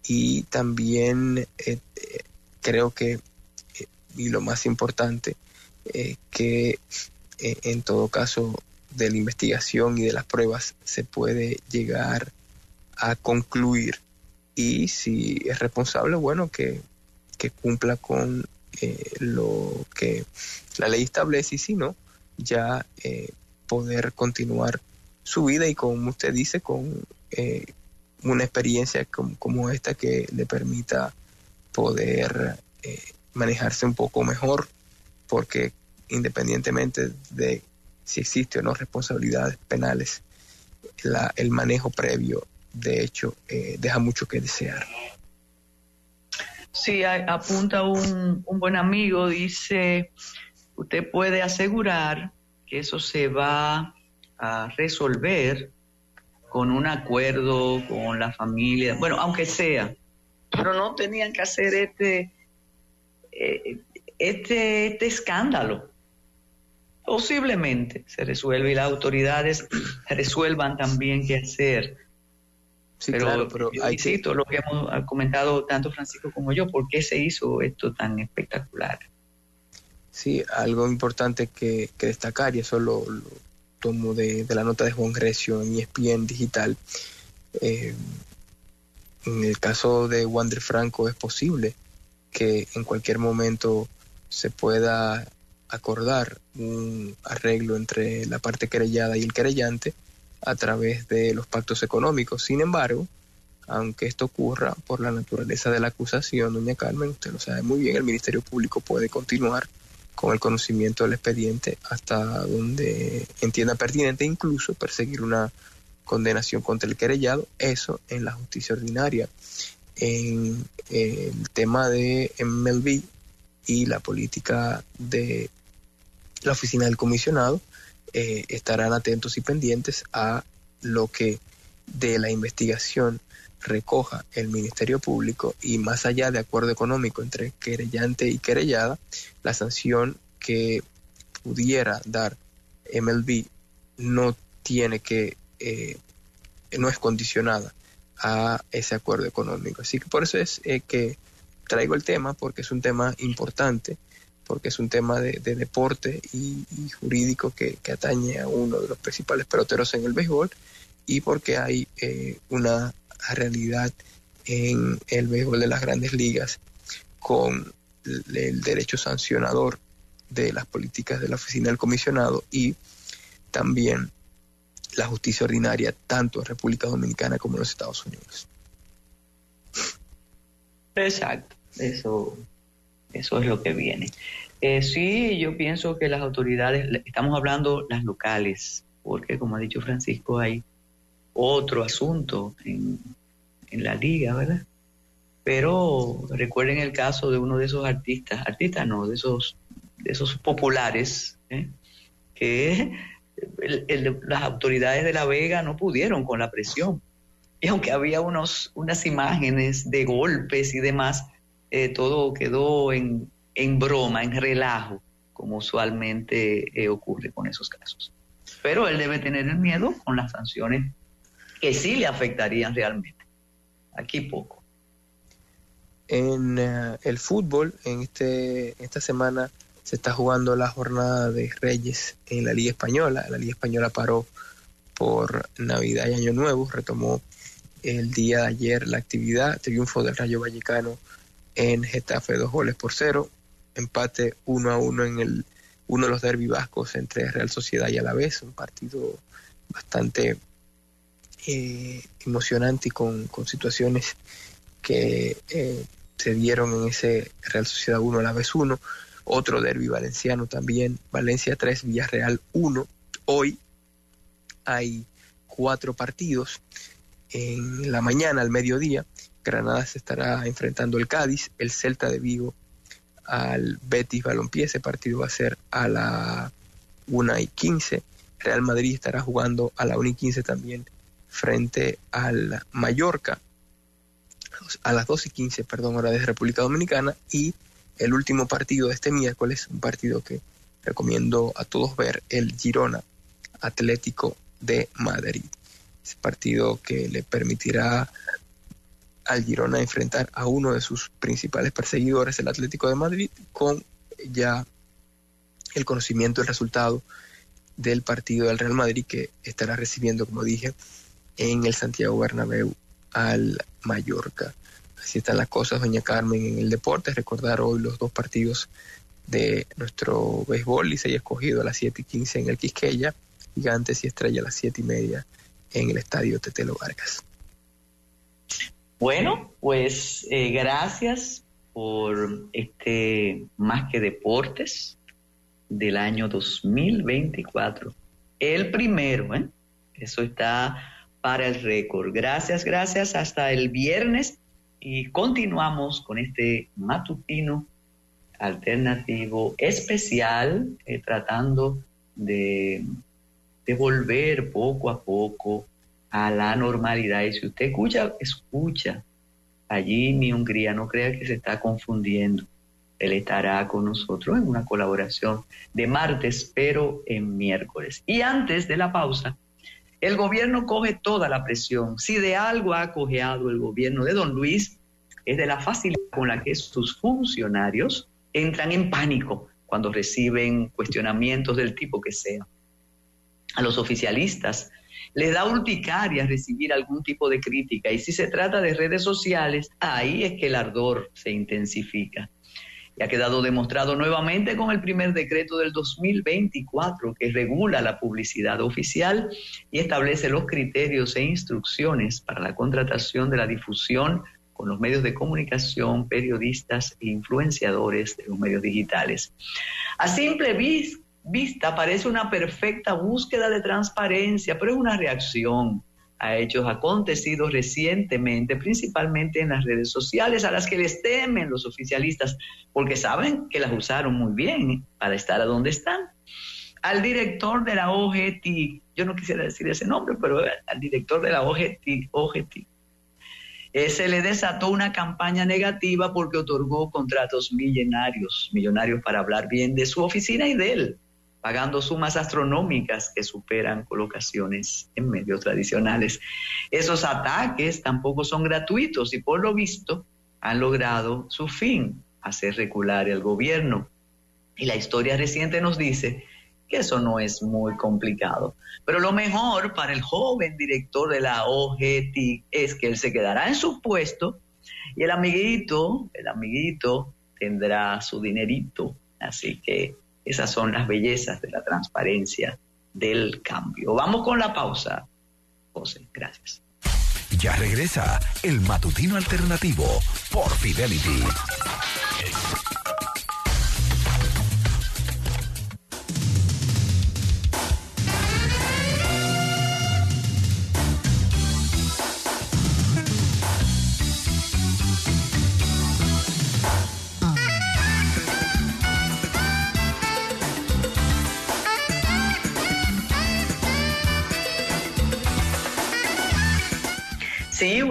Y también eh, eh, creo que, eh, y lo más importante, que en todo caso de la investigación y de las pruebas se puede llegar a concluir. Y si es responsable, bueno, que, cumpla con eh, lo que la ley establece y si no, ya eh, poder continuar su vida y como usted dice, con eh, una experiencia como, como, esta que le permita poder manejarse un poco mejor, porque independientemente de si existe o no responsabilidades penales, el manejo previo, de hecho, eh, deja mucho que desear. Sí, apunta un, un buen amigo, dice, usted puede asegurar que eso se va a resolver con un acuerdo con la familia, bueno, aunque sea, pero no tenían que hacer este, eh, este, este escándalo posiblemente se resuelve y las autoridades resuelvan también qué hacer. Sí, pero, claro, pero hay insisto, lo que hemos comentado tanto Francisco como yo, ¿por qué se hizo esto tan espectacular? Sí, algo importante que, destacar, y eso lo, tomo de, la nota de Juan Grecio en ESPN Digital, eh, en el caso de Wander Franco es posible que en cualquier momento se pueda acordar un arreglo entre la parte querellada y el querellante a través de los pactos económicos. Sin embargo, aunque esto ocurra por la naturaleza de la acusación, doña Carmen, usted lo sabe muy bien, el Ministerio Público puede continuar con el conocimiento del expediente hasta donde entienda pertinente, incluso perseguir una condenación contra el querellado, eso en la justicia ordinaria. En el tema de MLB, y la política de la oficina del comisionado eh, estarán atentos y pendientes a lo que de la investigación recoja el Ministerio Público y más allá de acuerdo económico entre querellante y querellada, la sanción que pudiera dar MLB no tiene que, eh, no es condicionada a ese acuerdo económico. Así que por eso es eh, que traigo el tema, porque es un tema importante, porque es un tema de, deporte y, jurídico que, atañe a uno de los principales peloteros en el béisbol y porque hay eh, una realidad en el béisbol de las grandes ligas con el derecho sancionador de las políticas de la oficina del comisionado y también la justicia ordinaria tanto en República Dominicana como en los Estados Unidos. Exacto, eso, eso es lo que viene. Eh, sí, yo pienso que las autoridades, estamos hablando las locales, porque como ha dicho Francisco, hay otro asunto en, en la liga, ¿verdad? Pero recuerden el caso de uno de esos artistas, artistas no, de esos, de esos populares, ¿eh? que las autoridades de La Vega no pudieron con la presión. Y aunque había unos, unas imágenes de golpes y demás, eh, todo quedó en, en, broma, en relajo, como usualmente eh, ocurre con esos casos. Pero él debe tener el miedo con las sanciones que sí le afectarían realmente. Aquí poco. En eh, el fútbol, en este, esta semana se está jugando la jornada de Reyes en la Liga Española. La Liga Española paró por Navidad y Año Nuevo, retomó el día de ayer la actividad, triunfo del Rayo Vallecano en Getafe, dos goles por cero, empate uno a uno en el uno de los derbi vascos entre Real Sociedad y Alavés, un partido bastante eh, emocionante y con, situaciones que eh, se dieron en ese Real Sociedad 1 a la vez 1. Otro derby valenciano también, Valencia 3, Villarreal 1. Hoy hay cuatro partidos. En la mañana, al mediodía, Granada se estará enfrentando el Cádiz, el Celta de Vigo al Betis Balompié. Ese partido va a ser a la 1 y 15. Real Madrid estará jugando a la 1 y 15 también frente al Mallorca a las 2 y 15, perdón, hora de República Dominicana y el último partido de este miércoles, un partido que recomiendo a todos ver, el Girona Atlético de Madrid. Ese partido que le permitirá al Girona enfrentar a uno de sus principales perseguidores, el Atlético de Madrid, con ya el conocimiento del resultado del partido del Real Madrid que estará recibiendo, como dije, en el Santiago Bernabéu al Mallorca. Así están las cosas, doña Carmen, en el deporte. Recordar hoy los dos partidos de nuestro béisbol, y se haya escogido a las 7 y 15 en el Quisqueya, Gigantes y Estrella a las 7 y media en el Estadio Tetelo Vargas. Bueno, pues eh, gracias por este Más que Deportes del año 2024. El primero, ¿eh? Eso está para el récord. Gracias, gracias. Hasta el viernes y continuamos con este matutino alternativo especial eh, tratando de, de volver poco a poco a la normalidad. Y si usted escucha, escucha allí mi Hungría, no crea que se está confundiendo. Él estará con nosotros en una colaboración de martes, pero en miércoles. Y antes de la pausa, el gobierno coge toda la presión. Si de algo ha cojeado el gobierno de don Luis, es de la facilidad con la que sus funcionarios entran en pánico cuando reciben cuestionamientos del tipo que sea. A los oficialistas les da urticaria recibir algún tipo de crítica y si se trata de redes sociales, ahí es que el ardor se intensifica ha quedado demostrado nuevamente con el primer decreto del 2024 que regula la publicidad oficial y establece los criterios e instrucciones para la contratación de la difusión con los medios de comunicación, periodistas e influenciadores de los medios digitales. A simple vista parece una perfecta búsqueda de transparencia, pero es una reacción a hechos acontecidos recientemente, principalmente en las redes sociales, a las que les temen los oficialistas, porque saben que las usaron muy bien para estar a donde están. Al director de la OGT, yo no quisiera decir ese nombre, pero al director de la OGT, OGT eh, se le desató una campaña negativa porque otorgó contratos millonarios, millonarios para hablar bien de su oficina y de él pagando sumas astronómicas que superan colocaciones en medios tradicionales. Esos ataques tampoco son gratuitos y por lo visto han logrado su fin, hacer recular el gobierno. Y la historia reciente nos dice que eso no es muy complicado. Pero lo mejor para el joven director de la OGT es que él se quedará en su puesto y el amiguito, el amiguito tendrá su dinerito. Así que esas son las bellezas de la transparencia del cambio. Vamos con la pausa. José, gracias. Ya regresa el matutino alternativo por Fidelity.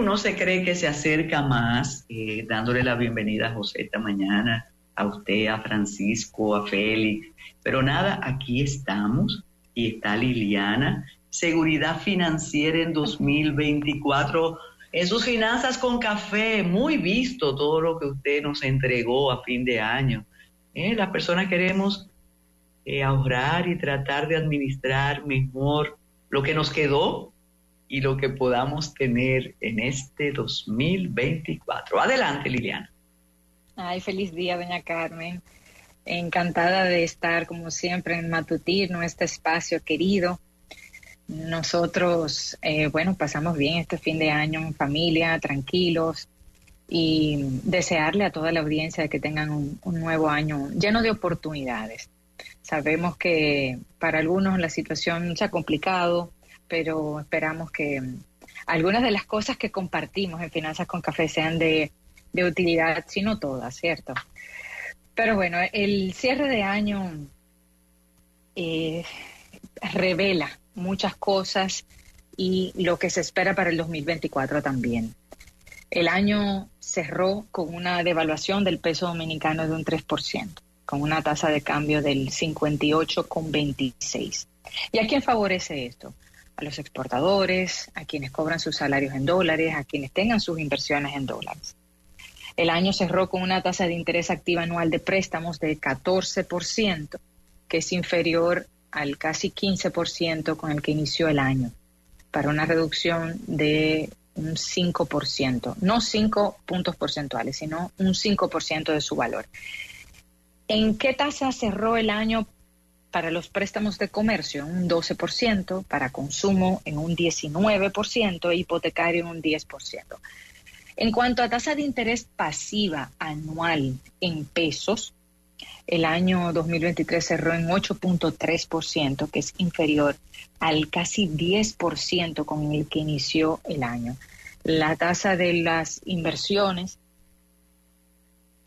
Uno se cree que se acerca más, eh, dándole la bienvenida a José esta mañana, a usted, a Francisco, a Félix. Pero nada, aquí estamos y está Liliana. Seguridad financiera en 2024. En sus finanzas con café, muy visto todo lo que usted nos entregó a fin de año. Eh, las personas queremos eh, ahorrar y tratar de administrar mejor lo que nos quedó y lo que podamos tener en este 2024. Adelante, Liliana. Ay, feliz día, doña Carmen. Encantada de estar, como siempre, en Matutino, este espacio querido. Nosotros, eh, bueno, pasamos bien este fin de año en familia, tranquilos, y desearle a toda la audiencia que tengan un, un nuevo año lleno de oportunidades. Sabemos que para algunos la situación se ha complicado, pero esperamos que mm, algunas de las cosas que compartimos en Finanzas con Café sean de, utilidad, si no todas, ¿cierto? Pero bueno, el cierre de año eh, revela muchas cosas y lo que se espera para el 2024 también. El año cerró con una devaluación del peso dominicano de un 3%, con una tasa de cambio del 58,26. ¿Y a quién favorece esto? A los exportadores, a quienes cobran sus salarios en dólares, a quienes tengan sus inversiones en dólares. El año cerró con una tasa de interés activa anual de préstamos de 14%, que es inferior al casi 15% con el que inició el año, para una reducción de un 5%, no 5 puntos porcentuales, sino un 5% de su valor. ¿En qué tasa cerró el año para los préstamos de comercio en un 12%, para consumo en un 19% e hipotecario en un 10%. En cuanto a tasa de interés pasiva anual en pesos, el año 2023 cerró en 8.3%, que es inferior al casi 10% con el que inició el año. La tasa de las inversiones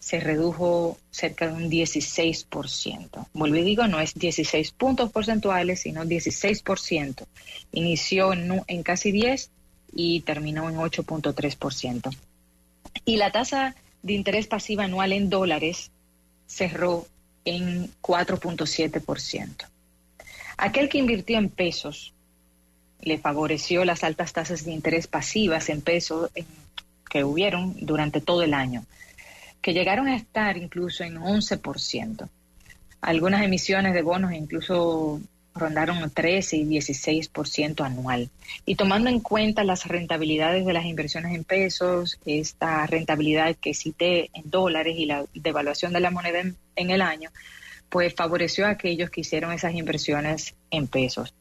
se redujo cerca de un 16%. Vuelvo y digo, no es 16 puntos porcentuales, sino 16%. Inició en, en casi 10 y terminó en 8.3%. Y la tasa de interés pasiva anual en dólares cerró en 4.7%. Aquel que invirtió en pesos le favoreció las altas tasas de interés pasivas en pesos que hubieron durante todo el año que llegaron a estar incluso en 11%. Algunas emisiones de bonos incluso rondaron 13 y 16% anual. Y tomando en cuenta las rentabilidades de las inversiones en pesos, esta rentabilidad que cité en dólares y la devaluación de la moneda en, en el año, pues favoreció a aquellos que hicieron esas inversiones en pesos.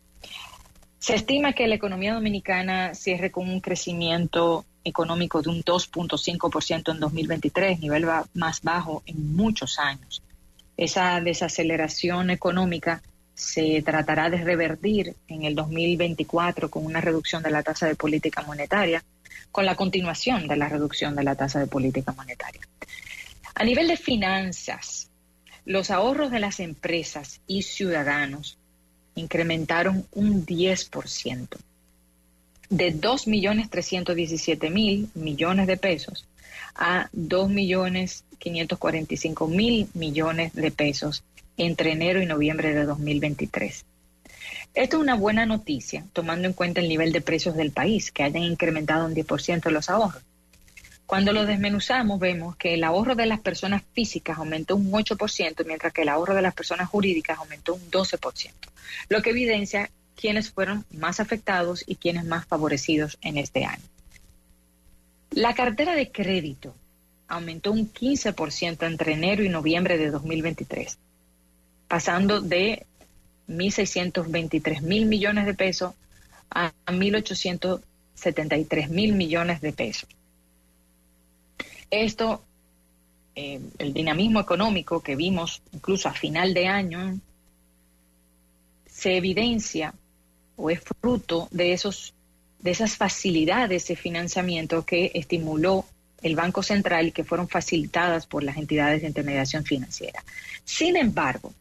Se estima que la economía dominicana cierre con un crecimiento económico de un 2.5% en 2023, nivel más bajo en muchos años. Esa desaceleración económica se tratará de revertir en el 2024 con una reducción de la tasa de política monetaria, con la continuación de la reducción de la tasa de política monetaria. A nivel de finanzas, los ahorros de las empresas y ciudadanos incrementaron un 10%, de 2.317.000 millones de pesos a 2.545.000 millones de pesos entre enero y noviembre de 2023. Esto es una buena noticia, tomando en cuenta el nivel de precios del país, que hayan incrementado un 10% los ahorros. Cuando lo desmenuzamos, vemos que el ahorro de las personas físicas aumentó un 8%, mientras que el ahorro de las personas jurídicas aumentó un 12%, lo que evidencia quiénes fueron más afectados y quiénes más favorecidos en este año. La cartera de crédito aumentó un 15% entre enero y noviembre de 2023 pasando de 1.623 mil millones de pesos a 1.873 mil millones de pesos. Esto, eh, el dinamismo económico que vimos incluso a final de año, se evidencia o es fruto de esos de esas facilidades de financiamiento que estimuló el Banco Central y que fueron facilitadas por las entidades de intermediación financiera. Sin embargo,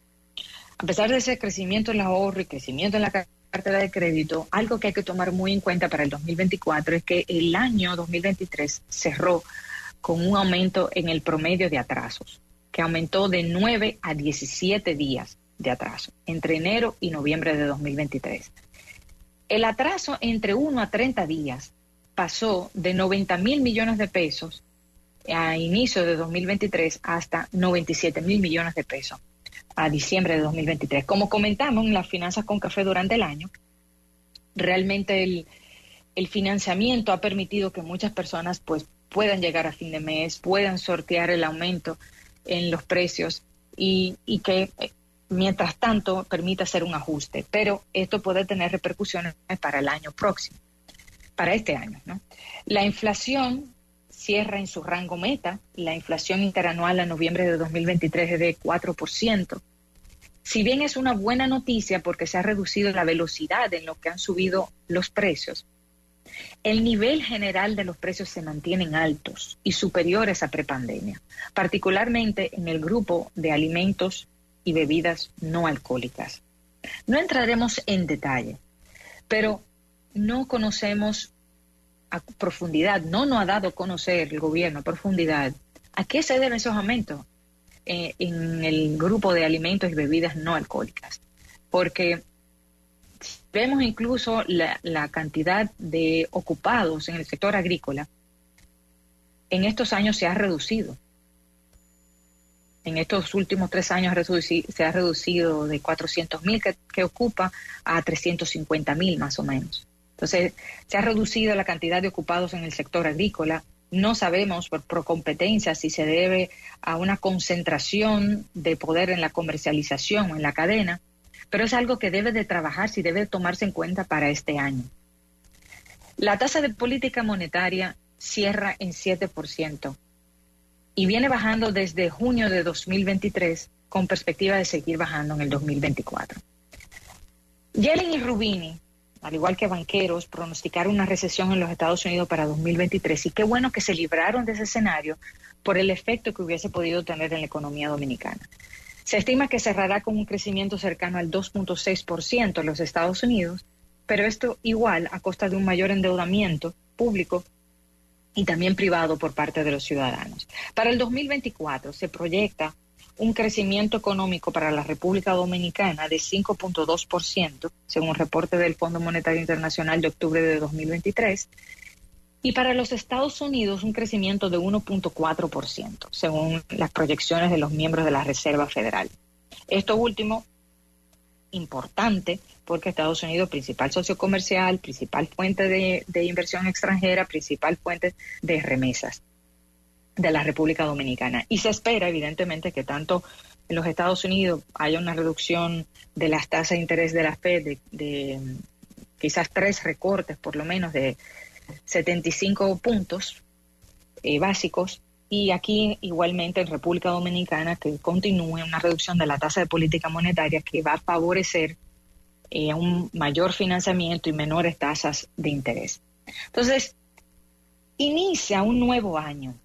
a pesar de ese crecimiento en el ahorro y crecimiento en la cartera de crédito, algo que hay que tomar muy en cuenta para el 2024 es que el año 2023 cerró con un aumento en el promedio de atrasos, que aumentó de 9 a 17 días de atraso entre enero y noviembre de 2023. El atraso entre 1 a 30 días pasó de 90 mil millones de pesos a inicio de 2023 hasta 97 mil millones de pesos a diciembre de 2023. Como comentamos en las finanzas con café durante el año, realmente el, financiamiento ha permitido que muchas personas pues puedan llegar a fin de mes, puedan sortear el aumento en los precios y, que eh, mientras tanto permita hacer un ajuste. Pero esto puede tener repercusiones para el año próximo, para este año. ¿no? La inflación cierra en su rango meta. La inflación interanual a noviembre de 2023 es de 4%. Si bien es una buena noticia porque se ha reducido la velocidad en lo que han subido los precios, el nivel general de los precios se mantienen altos y superiores a prepandemia, particularmente en el grupo de alimentos y bebidas no alcohólicas. No entraremos en detalle, pero no conocemos a profundidad, no nos ha dado a conocer el gobierno a profundidad a qué se deben esos aumentos eh, en el grupo de alimentos y bebidas no alcohólicas. Porque vemos incluso la, la cantidad de ocupados en el sector agrícola, en estos años se ha reducido. En estos últimos tres años se ha reducido de 400 mil que, que, ocupa a 350 mil más o menos. Entonces, se ha reducido la cantidad de ocupados en el sector agrícola. No sabemos por, competencia si se debe a una concentración de poder en la comercialización o en la cadena, pero es algo que debe de trabajarse y debe tomarse en cuenta para este año. La tasa de política monetaria cierra en 7% y viene bajando desde junio de 2023 con perspectiva de seguir bajando en el 2024. Yellen y Rubini al igual que banqueros, pronosticaron una recesión en los Estados Unidos para 2023 y qué bueno que se libraron de ese escenario por el efecto que hubiese podido tener en la economía dominicana. Se estima que cerrará con un crecimiento cercano al 2.6% en los Estados Unidos, pero esto igual a costa de un mayor endeudamiento público y también privado por parte de los ciudadanos. Para el 2024 se proyecta un crecimiento económico para la República Dominicana de 5.2%, según un reporte del Fondo Monetario Internacional de octubre de 2023, y para los Estados Unidos un crecimiento de 1.4%, según las proyecciones de los miembros de la Reserva Federal. Esto último, importante, porque Estados Unidos, principal socio comercial, principal fuente de, inversión extranjera, principal fuente de remesas de la República Dominicana. Y se espera, evidentemente, que tanto en los Estados Unidos haya una reducción de las tasas de interés de la FED de, quizás tres recortes, por lo menos, de 75 puntos eh, básicos, y aquí igualmente en República Dominicana que continúe una reducción de la tasa de política monetaria que va a favorecer eh, un mayor financiamiento y menores tasas de interés. Entonces, inicia un nuevo año.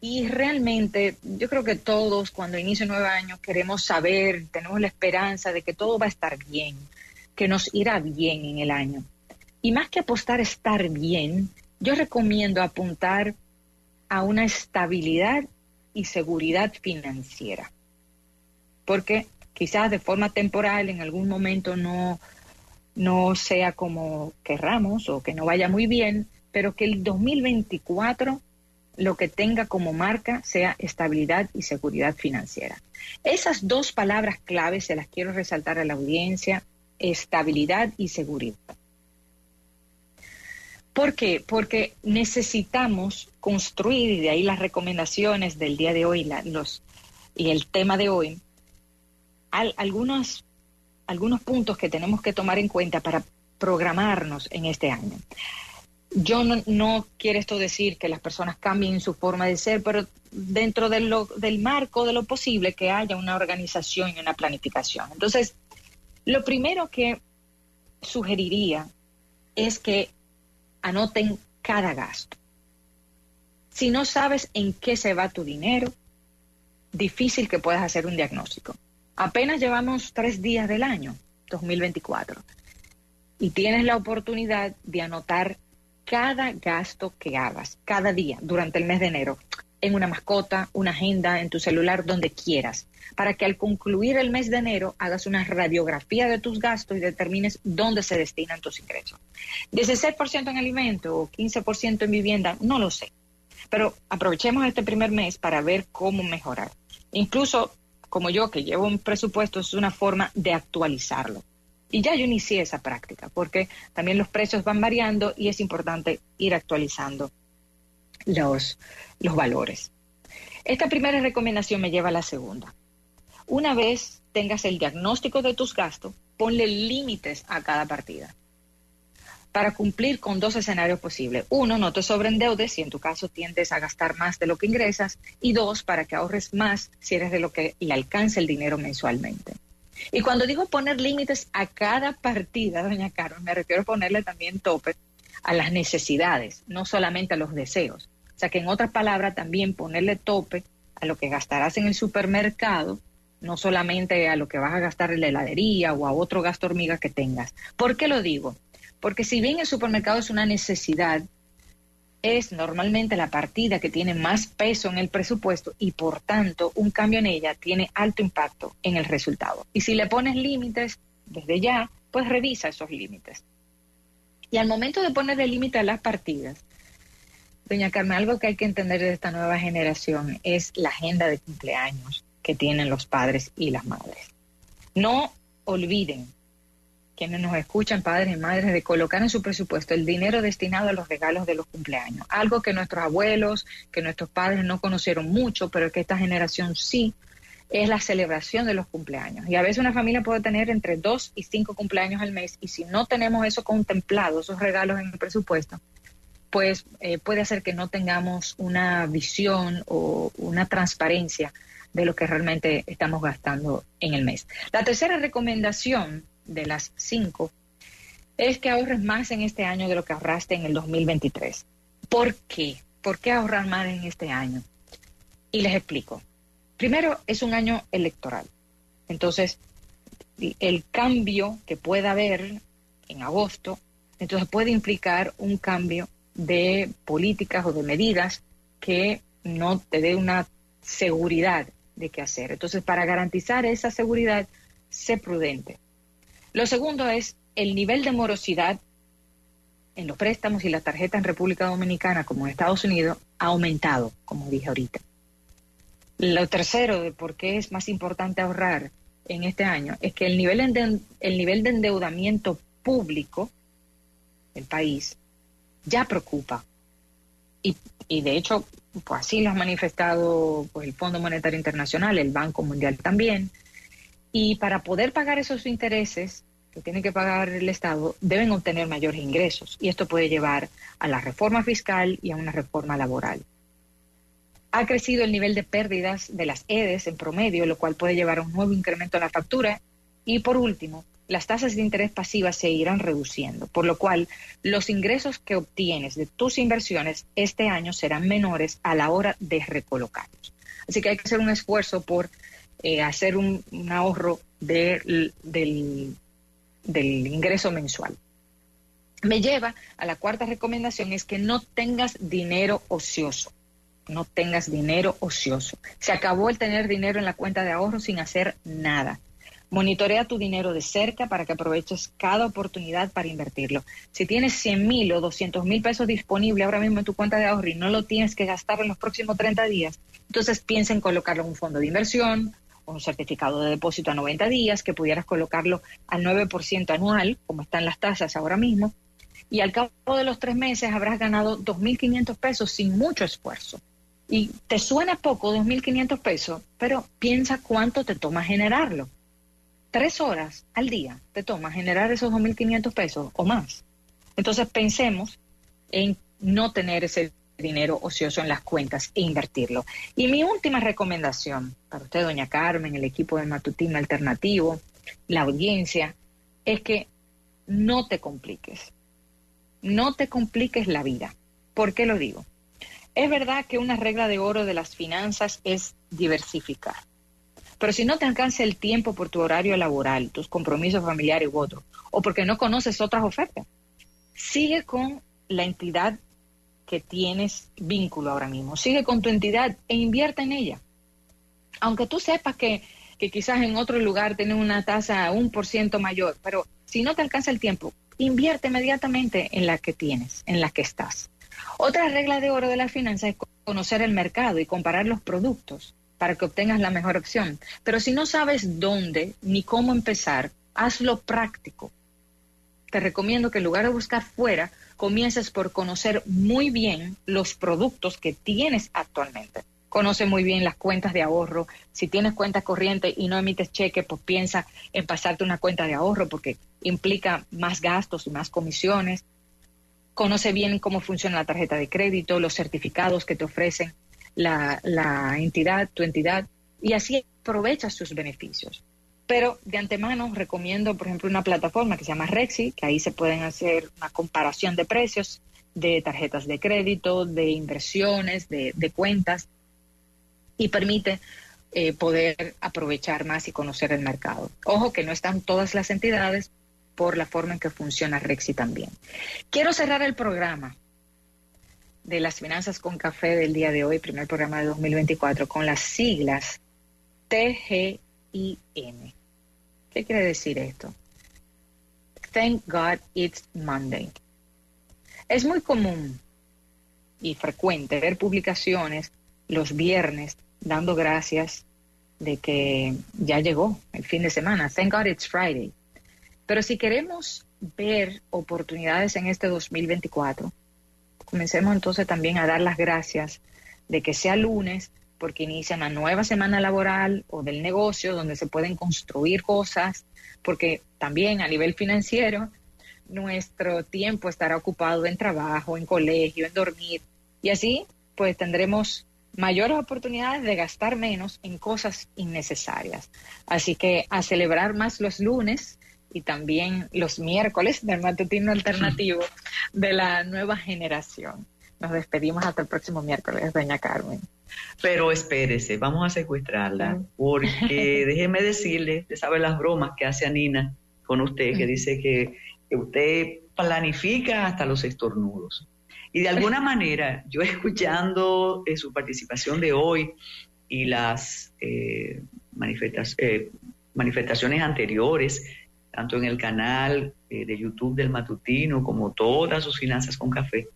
Y realmente yo creo que todos cuando inicia un nuevo año queremos saber, tenemos la esperanza de que todo va a estar bien, que nos irá bien en el año. Y más que apostar a estar bien, yo recomiendo apuntar a una estabilidad y seguridad financiera. Porque quizás de forma temporal en algún momento no, no sea como querramos o que no vaya muy bien, pero que el 2024 lo que tenga como marca sea estabilidad y seguridad financiera. Esas dos palabras claves se las quiero resaltar a la audiencia, estabilidad y seguridad. ¿Por qué? Porque necesitamos construir, y de ahí las recomendaciones del día de hoy los, y el tema de hoy, algunos, algunos puntos que tenemos que tomar en cuenta para programarnos en este año. Yo no, no quiero esto decir que las personas cambien su forma de ser, pero dentro de lo, del marco de lo posible que haya una organización y una planificación. Entonces, lo primero que sugeriría es que anoten cada gasto. Si no sabes en qué se va tu dinero, difícil que puedas hacer un diagnóstico. Apenas llevamos tres días del año, 2024, y tienes la oportunidad de anotar cada gasto que hagas, cada día, durante el mes de enero en una mascota, una agenda, en tu celular, donde quieras, para que al concluir el mes de enero hagas una radiografía de tus gastos y determines dónde se destinan tus ingresos. 16% en alimento o 15% en vivienda, no lo sé. Pero aprovechemos este primer mes para ver cómo mejorar. Incluso como yo que llevo un presupuesto, es una forma de actualizarlo. Y ya yo inicié esa práctica, porque también los precios van variando y es importante ir actualizando los, los valores. Esta primera recomendación me lleva a la segunda. Una vez tengas el diagnóstico de tus gastos, ponle límites a cada partida para cumplir con dos escenarios posibles. Uno, no te sobreendeudes si en tu caso tiendes a gastar más de lo que ingresas. Y dos, para que ahorres más si eres de lo que le alcanza el dinero mensualmente. Y cuando digo poner límites a cada partida, doña Carmen, me refiero a ponerle también tope a las necesidades, no solamente a los deseos. O sea que en otras palabras también ponerle tope a lo que gastarás en el supermercado, no solamente a lo que vas a gastar en la heladería o a otro gasto hormiga que tengas. ¿Por qué lo digo? Porque si bien el supermercado es una necesidad, es normalmente la partida que tiene más peso en el presupuesto y por tanto un cambio en ella tiene alto impacto en el resultado. Y si le pones límites desde ya, pues revisa esos límites. Y al momento de ponerle límite a las partidas, doña Carmen, algo que hay que entender de esta nueva generación es la agenda de cumpleaños que tienen los padres y las madres. No olviden quienes nos escuchan, padres y madres, de colocar en su presupuesto el dinero destinado a los regalos de los cumpleaños. Algo que nuestros abuelos, que nuestros padres no conocieron mucho, pero que esta generación sí, es la celebración de los cumpleaños. Y a veces una familia puede tener entre dos y cinco cumpleaños al mes, y si no tenemos eso contemplado, esos regalos en el presupuesto, pues eh, puede hacer que no tengamos una visión o una transparencia de lo que realmente estamos gastando en el mes. La tercera recomendación de las cinco es que ahorres más en este año de lo que ahorraste en el 2023. ¿Por qué? ¿Por qué ahorrar más en este año? Y les explico. Primero, es un año electoral. Entonces, el cambio que pueda haber en agosto, entonces puede implicar un cambio de políticas o de medidas que no te dé una seguridad de qué hacer. Entonces, para garantizar esa seguridad, sé prudente. Lo segundo es el nivel de morosidad en los préstamos y las tarjetas en República Dominicana como en Estados Unidos ha aumentado, como dije ahorita. Lo tercero de por qué es más importante ahorrar en este año es que el nivel de, el nivel de endeudamiento público del país ya preocupa. Y, y de hecho, pues así lo ha manifestado pues, el Fondo Monetario Internacional, el Banco Mundial también, y para poder pagar esos intereses que tiene que pagar el Estado, deben obtener mayores ingresos. Y esto puede llevar a la reforma fiscal y a una reforma laboral. Ha crecido el nivel de pérdidas de las EDES en promedio, lo cual puede llevar a un nuevo incremento en la factura. Y por último, las tasas de interés pasivas se irán reduciendo, por lo cual los ingresos que obtienes de tus inversiones este año serán menores a la hora de recolocarlos. Así que hay que hacer un esfuerzo por eh, hacer un, ahorro del, del ingreso mensual. Me lleva a la cuarta recomendación, es que no tengas dinero ocioso. No tengas dinero ocioso. Se acabó el tener dinero en la cuenta de ahorro sin hacer nada. Monitorea tu dinero de cerca para que aproveches cada oportunidad para invertirlo. Si tienes 100 mil o 200 mil pesos disponibles ahora mismo en tu cuenta de ahorro y no lo tienes que gastar en los próximos 30 días, entonces piensa en colocarlo en un fondo de inversión un certificado de depósito a 90 días, que pudieras colocarlo al 9% anual, como están las tasas ahora mismo, y al cabo de los tres meses habrás ganado 2.500 pesos sin mucho esfuerzo. Y te suena poco 2.500 pesos, pero piensa cuánto te toma generarlo. Tres horas al día te toma generar esos 2.500 pesos o más. Entonces pensemos en no tener ese dinero ocioso en las cuentas e invertirlo. Y mi última recomendación para usted, doña Carmen, el equipo de Matutino Alternativo, la audiencia, es que no te compliques no te compliques la vida. ¿Por qué lo digo? Es verdad que una regla de oro de las finanzas es diversificar. Pero si no te alcanza el tiempo por tu horario laboral, tus compromisos familiares u otros, o porque no conoces otras ofertas, sigue con la entidad que tienes vínculo ahora mismo. Sigue con tu entidad e invierte en ella. Aunque tú sepas que, que quizás en otro lugar tiene una tasa un por ciento mayor, pero si no te alcanza el tiempo, invierte inmediatamente en la que tienes, en la que estás. Otra regla de oro de la finanza es conocer el mercado y comparar los productos para que obtengas la mejor opción. Pero si no sabes dónde ni cómo empezar, hazlo práctico. Te recomiendo que en lugar de buscar fuera, comiences por conocer muy bien los productos que tienes actualmente conoce muy bien las cuentas de ahorro. Si tienes cuenta corriente y no emites cheque, pues piensa en pasarte una cuenta de ahorro porque implica más gastos y más comisiones. Conoce bien cómo funciona la tarjeta de crédito, los certificados que te ofrecen la, la entidad, tu entidad, y así aprovechas sus beneficios. Pero de antemano recomiendo, por ejemplo, una plataforma que se llama Rexi, que ahí se pueden hacer una comparación de precios de tarjetas de crédito, de inversiones, de, cuentas y permite eh, poder aprovechar más y conocer el mercado. Ojo que no están todas las entidades por la forma en que funciona Rexi también. Quiero cerrar el programa de las finanzas con café del día de hoy, primer programa de 2024, con las siglas TGIM. ¿Qué quiere decir esto? Thank God it's Monday. Es muy común y frecuente ver publicaciones los viernes dando gracias de que ya llegó el fin de semana. Thank God it's Friday. Pero si queremos ver oportunidades en este 2024, comencemos entonces también a dar las gracias de que sea lunes, porque inicia una nueva semana laboral o del negocio donde se pueden construir cosas, porque también a nivel financiero nuestro tiempo estará ocupado en trabajo, en colegio, en dormir, y así pues tendremos mayores oportunidades de gastar menos en cosas innecesarias. Así que a celebrar más los lunes y también los miércoles del matutino alternativo de la nueva generación. Nos despedimos hasta el próximo miércoles, doña Carmen. Pero espérese, vamos a secuestrarla, porque déjeme decirle, usted sabe las bromas que hace Anina con usted, que dice que, que usted planifica hasta los estornudos. Y de alguna manera, yo escuchando eh, su participación de hoy y las eh, eh, manifestaciones anteriores, tanto en el canal de YouTube del Matutino como todas sus finanzas con café,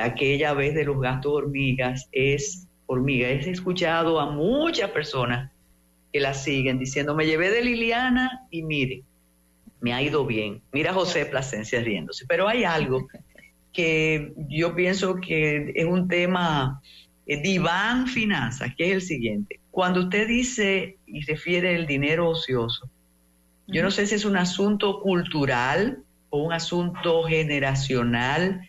aquella vez de los gastos hormigas es hormiga. He escuchado a muchas personas que la siguen diciendo, me llevé de Liliana y mire, me ha ido bien. Mira José Plasencia riéndose. Pero hay algo que yo pienso que es un tema eh, diván finanzas, que es el siguiente. Cuando usted dice y refiere el dinero ocioso, yo no sé si es un asunto cultural o un asunto generacional,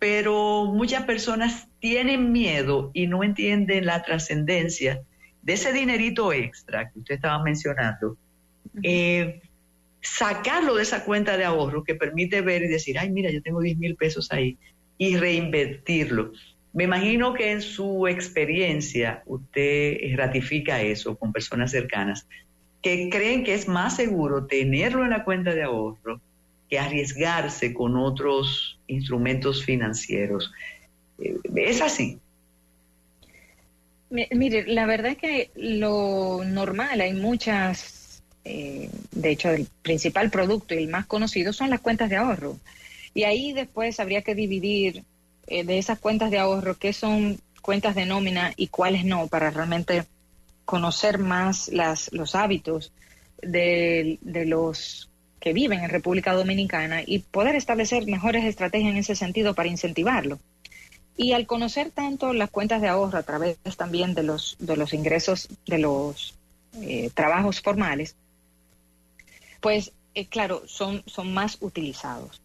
pero muchas personas tienen miedo y no entienden la trascendencia de ese dinerito extra que usted estaba mencionando, eh, sacarlo de esa cuenta de ahorro que permite ver y decir, ay, mira, yo tengo 10 mil pesos ahí, y reinvertirlo. Me imagino que en su experiencia usted ratifica eso con personas cercanas, que creen que es más seguro tenerlo en la cuenta de ahorro que arriesgarse con otros instrumentos financieros. Eh, ¿Es así? Mire, la verdad es que lo normal, hay muchas, eh, de hecho, el principal producto y el más conocido son las cuentas de ahorro. Y ahí después habría que dividir eh, de esas cuentas de ahorro qué son cuentas de nómina y cuáles no, para realmente conocer más las, los hábitos de, de los que viven en República Dominicana y poder establecer mejores estrategias en ese sentido para incentivarlo. Y al conocer tanto las cuentas de ahorro a través también de los, de los ingresos de los eh, trabajos formales, pues eh, claro, son, son más utilizados.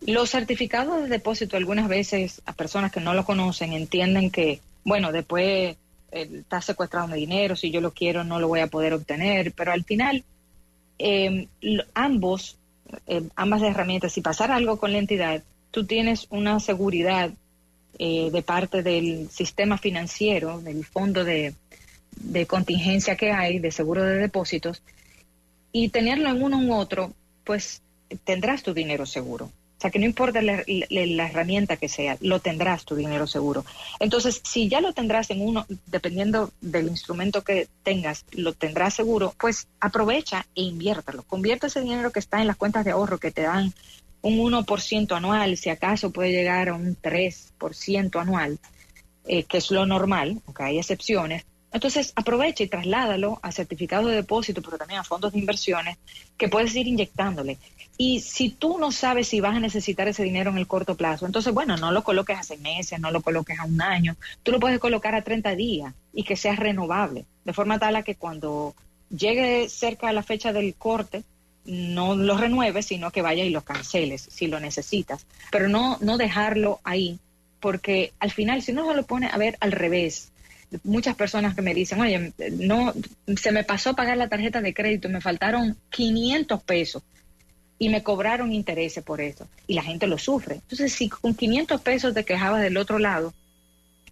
Los certificados de depósito algunas veces a personas que no lo conocen entienden que, bueno, después eh, está secuestrado mi dinero, si yo lo quiero no lo voy a poder obtener, pero al final ambos, ambas herramientas, si pasara algo con la entidad, tú tienes una seguridad eh, de parte del sistema financiero, del fondo de, contingencia que hay, de seguro de depósitos, y tenerlo en uno u otro, pues tendrás tu dinero seguro. O sea, que no importa la, herramienta que sea, lo tendrás tu dinero seguro. Entonces, si ya lo tendrás en uno, dependiendo del instrumento que tengas, lo tendrás seguro, pues aprovecha e inviértalo. Convierte ese dinero que está en las cuentas de ahorro que te dan un 1% anual, si acaso puede llegar a un 3% anual, eh, que es lo normal, aunque hay excepciones. Entonces, aprovecha y trasládalo a certificados de depósito, pero también a fondos de inversiones, que puedes ir inyectándole. Y si tú no sabes si vas a necesitar ese dinero en el corto plazo, entonces, bueno, no lo coloques a seis meses, no lo coloques a un año, tú lo puedes colocar a 30 días y que sea renovable, de forma tal a que cuando llegue cerca de la fecha del corte, no lo renueves, sino que vaya y lo canceles si lo necesitas. Pero no, no dejarlo ahí, porque al final, si uno se lo pone a ver al revés, muchas personas que me dicen, oye, no, se me pasó pagar la tarjeta de crédito, me faltaron 500 pesos y me cobraron intereses por eso. Y la gente lo sufre. Entonces, si con 500 pesos te quejabas del otro lado,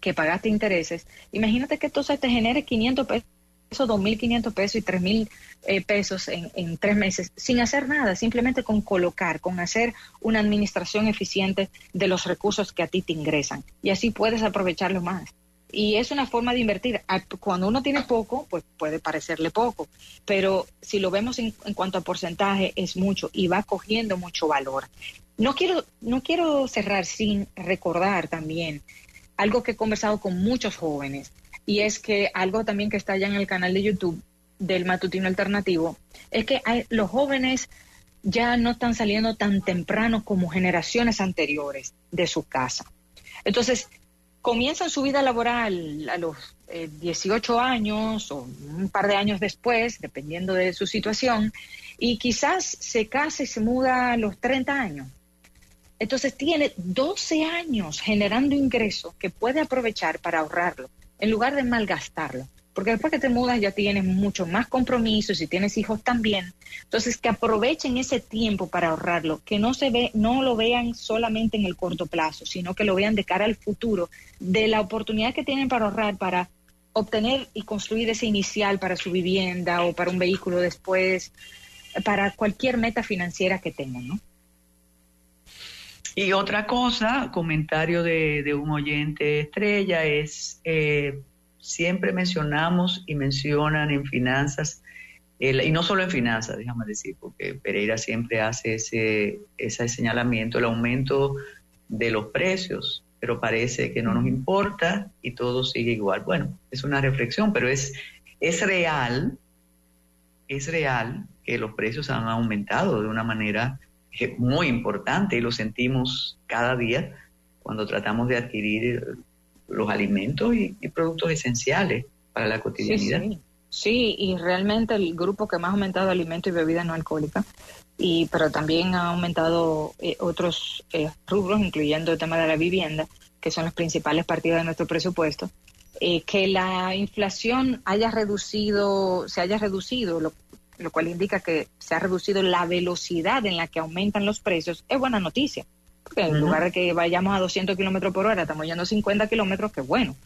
que pagaste intereses, imagínate que entonces te genere 500 pesos esos 2.500 pesos y 3.000 eh, pesos en, tres meses sin hacer nada, simplemente con colocar, con hacer una administración eficiente de los recursos que a ti te ingresan. Y así puedes aprovecharlo más. Y es una forma de invertir. Cuando uno tiene poco, pues puede parecerle poco, pero si lo vemos en, cuanto a porcentaje, es mucho y va cogiendo mucho valor. No quiero, no quiero cerrar sin recordar también algo que he conversado con muchos jóvenes y es que algo también que está allá en el canal de YouTube del matutino alternativo, es que hay, los jóvenes ya no están saliendo tan temprano como generaciones anteriores de su casa. Entonces, comienzan su vida laboral a los 18 eh, años o un par de años después, dependiendo de su situación, y quizás se casa y se muda a los 30 años. Entonces tiene 12 años generando ingresos que puede aprovechar para ahorrarlo en lugar de malgastarlo. Porque después que te mudas ya tienes mucho más compromisos y tienes hijos también. Entonces que aprovechen ese tiempo para ahorrarlo, que no se ve, no lo vean solamente en el corto plazo, sino que lo vean de cara al futuro, de la oportunidad que tienen para ahorrar, para obtener y construir ese inicial para su vivienda o para un vehículo después, para cualquier meta financiera que tengan, ¿no? Y otra cosa, comentario de, un oyente estrella, es eh, siempre mencionamos y mencionan en finanzas, y no solo en finanzas, déjame decir, porque Pereira siempre hace ese, ese señalamiento, el aumento de los precios, pero parece que no nos importa y todo sigue igual. Bueno, es una reflexión, pero es, es real, es real que los precios han aumentado de una manera muy importante y lo sentimos cada día cuando tratamos de adquirir los alimentos y, productos esenciales para la cotidianidad. Sí, y realmente el grupo que más ha aumentado alimentos y bebidas no alcohólicas, y, pero también ha aumentado eh, otros eh, rubros, incluyendo el tema de la vivienda, que son las principales partidas de nuestro presupuesto, eh, que la inflación haya reducido, se haya reducido, lo, cual indica que se ha reducido la velocidad en la que aumentan los precios, es buena noticia. Porque en lugar de que vayamos a 200 kilómetros por hora, estamos yendo a 50 kilómetros, que bueno.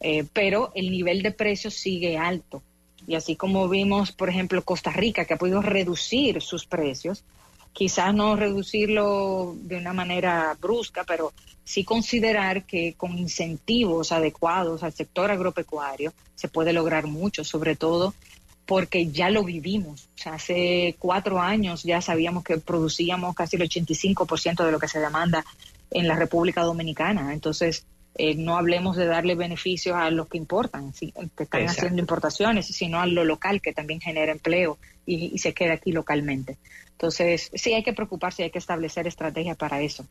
Eh, pero el nivel de precios sigue alto. Y así como vimos, por ejemplo, Costa Rica, que ha podido reducir sus precios, quizás no reducirlo de una manera brusca, pero sí considerar que con incentivos adecuados al sector agropecuario se puede lograr mucho, sobre todo porque ya lo vivimos. O sea, hace cuatro años ya sabíamos que producíamos casi el 85% de lo que se demanda en la República Dominicana. Entonces, eh, no hablemos de darle beneficios a los que importan, que están haciendo importaciones, sino a lo local que también genera empleo y, y se queda aquí localmente. Entonces, sí hay que preocuparse, hay que establecer estrategias para eso.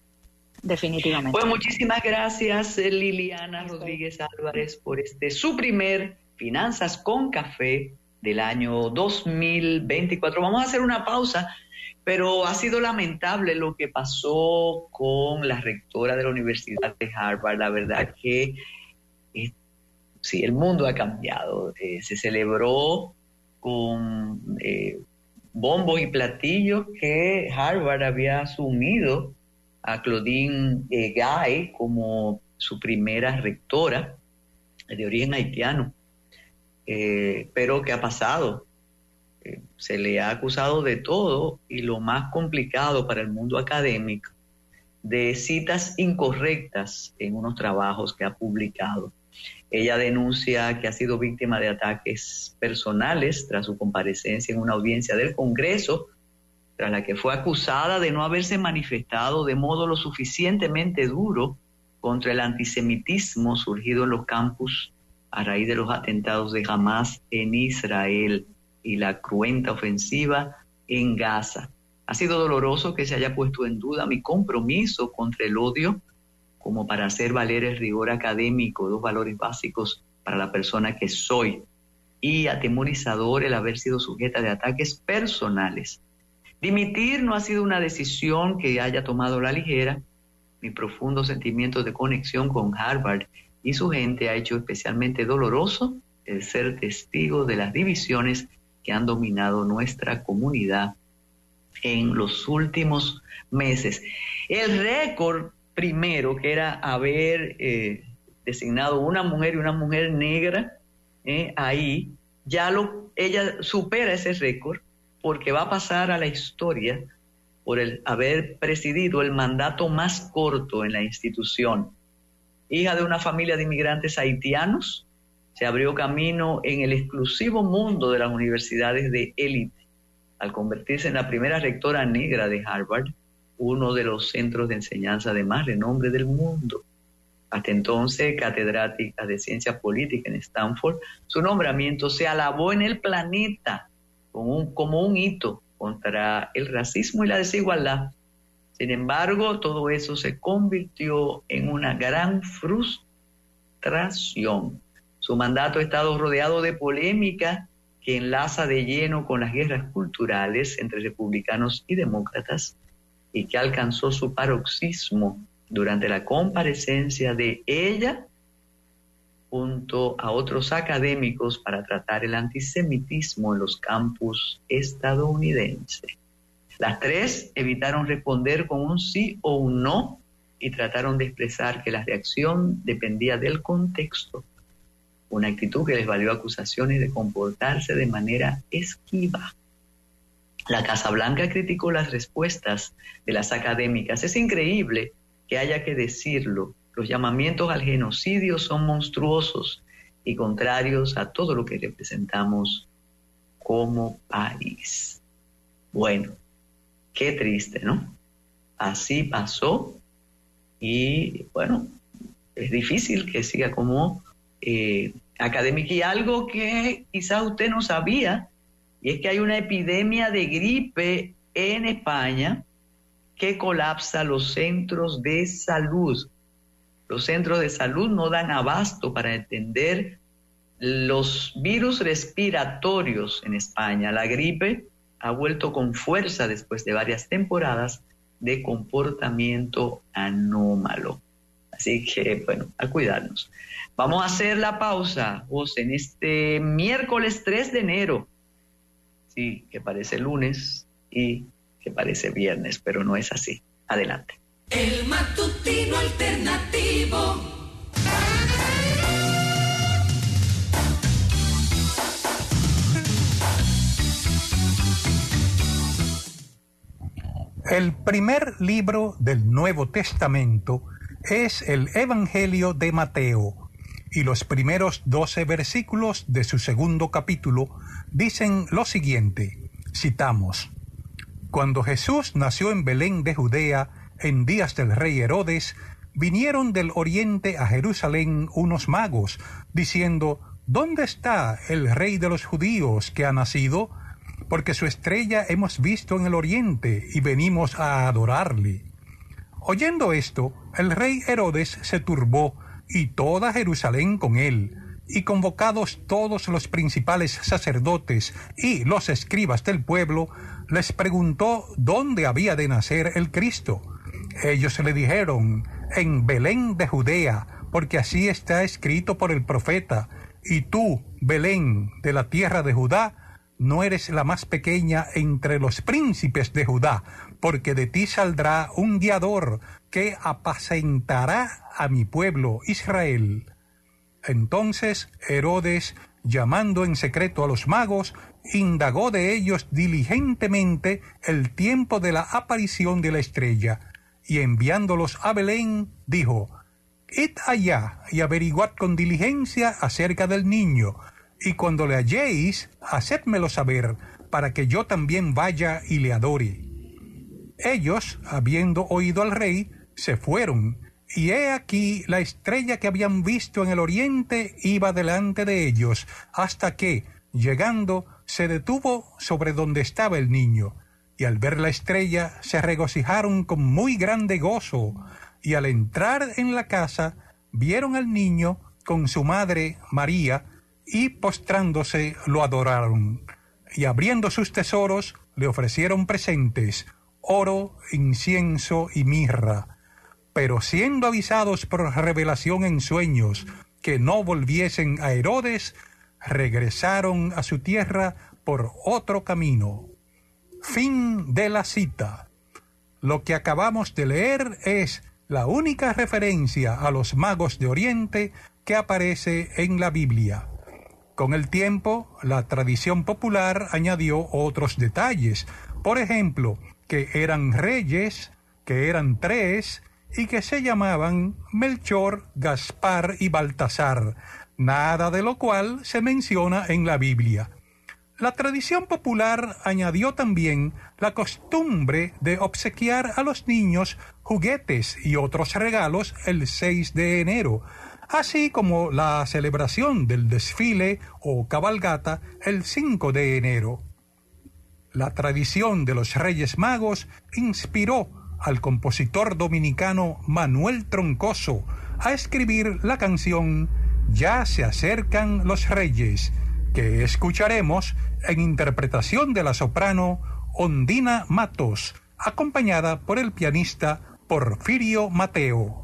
Definitivamente. Pues muchísimas gracias, Liliana Rodríguez Álvarez, por este su primer Finanzas con Café del año 2024. Vamos a hacer una pausa, pero ha sido lamentable lo que pasó con la rectora de la Universidad de Harvard. La verdad que eh, sí, el mundo ha cambiado. Eh, se celebró con eh, bombos y platillos que Harvard había asumido a Claudine eh, Gay como su primera rectora de origen haitiano. Eh, pero ¿qué ha pasado? Eh, se le ha acusado de todo y lo más complicado para el mundo académico, de citas incorrectas en unos trabajos que ha publicado. Ella denuncia que ha sido víctima de ataques personales tras su comparecencia en una audiencia del Congreso tras la que fue acusada de no haberse manifestado de modo lo suficientemente duro contra el antisemitismo surgido en los campus a raíz de los atentados de Hamas en Israel y la cruenta ofensiva en Gaza. Ha sido doloroso que se haya puesto en duda mi compromiso contra el odio como para hacer valer el rigor académico, dos valores básicos para la persona que soy, y atemorizador el haber sido sujeta de ataques personales Dimitir no ha sido una decisión que haya tomado la ligera. Mi profundo sentimiento de conexión con Harvard y su gente ha hecho especialmente doloroso el ser testigo de las divisiones que han dominado nuestra comunidad en los últimos meses. El récord primero, que era haber eh, designado una mujer y una mujer negra eh, ahí, ya lo, ella supera ese récord porque va a pasar a la historia por el haber presidido el mandato más corto en la institución. Hija de una familia de inmigrantes haitianos, se abrió camino en el exclusivo mundo de las universidades de élite al convertirse en la primera rectora negra de Harvard, uno de los centros de enseñanza de más renombre del mundo. Hasta entonces, catedrática de ciencia política en Stanford, su nombramiento se alabó en el planeta como un, como un hito contra el racismo y la desigualdad. Sin embargo, todo eso se convirtió en una gran frustración. Su mandato ha estado rodeado de polémica que enlaza de lleno con las guerras culturales entre republicanos y demócratas y que alcanzó su paroxismo durante la comparecencia de ella junto a otros académicos para tratar el antisemitismo en los campus estadounidenses. Las tres evitaron responder con un sí o un no y trataron de expresar que la reacción dependía del contexto, una actitud que les valió acusaciones de comportarse de manera esquiva. La Casa Blanca criticó las respuestas de las académicas. Es increíble que haya que decirlo, los llamamientos al genocidio son monstruosos y contrarios a todo lo que representamos como país. Bueno, qué triste, ¿no? Así pasó y bueno, es difícil que siga como eh, académica y algo que quizás usted no sabía, y es que hay una epidemia de gripe en España que colapsa los centros de salud. Los centros de salud no dan abasto para entender los virus respiratorios en España. La gripe ha vuelto con fuerza después de varias temporadas de comportamiento anómalo. Así que, bueno, a cuidarnos. Vamos a hacer la pausa, José, en este miércoles 3 de enero. Sí, que parece lunes y que parece viernes, pero no es así. Adelante. El matutino alternativo. El primer libro del Nuevo Testamento es el Evangelio de Mateo y los primeros doce versículos de su segundo capítulo dicen lo siguiente, citamos, Cuando Jesús nació en Belén de Judea, en días del rey Herodes, vinieron del oriente a Jerusalén unos magos, diciendo, ¿Dónde está el rey de los judíos que ha nacido? Porque su estrella hemos visto en el oriente y venimos a adorarle. Oyendo esto, el rey Herodes se turbó y toda Jerusalén con él, y convocados todos los principales sacerdotes y los escribas del pueblo, les preguntó dónde había de nacer el Cristo. Ellos le dijeron, en Belén de Judea, porque así está escrito por el profeta, y tú, Belén, de la tierra de Judá, no eres la más pequeña entre los príncipes de Judá, porque de ti saldrá un guiador que apacentará a mi pueblo Israel. Entonces Herodes, llamando en secreto a los magos, indagó de ellos diligentemente el tiempo de la aparición de la estrella, y enviándolos a Belén, dijo, Id allá y averiguad con diligencia acerca del niño, y cuando le halléis, hacedmelo saber, para que yo también vaya y le adore. Ellos, habiendo oído al rey, se fueron, y he aquí la estrella que habían visto en el oriente iba delante de ellos, hasta que, llegando, se detuvo sobre donde estaba el niño, y al ver la estrella se regocijaron con muy grande gozo, y al entrar en la casa vieron al niño con su madre María, y postrándose lo adoraron, y abriendo sus tesoros le ofrecieron presentes, oro, incienso y mirra. Pero siendo avisados por revelación en sueños que no volviesen a Herodes, regresaron a su tierra por otro camino. Fin de la cita. Lo que acabamos de leer es la única referencia a los magos de Oriente que aparece en la Biblia. Con el tiempo, la tradición popular añadió otros detalles, por ejemplo, que eran reyes, que eran tres, y que se llamaban Melchor, Gaspar y Baltasar, nada de lo cual se menciona en la Biblia. La tradición popular añadió también la costumbre de obsequiar a los niños juguetes y otros regalos el 6 de enero, así como la celebración del desfile o cabalgata el 5 de enero. La tradición de los Reyes Magos inspiró al compositor dominicano Manuel Troncoso a escribir la canción Ya se acercan los Reyes, que escucharemos en interpretación de la soprano Ondina Matos, acompañada por el pianista Porfirio Mateo.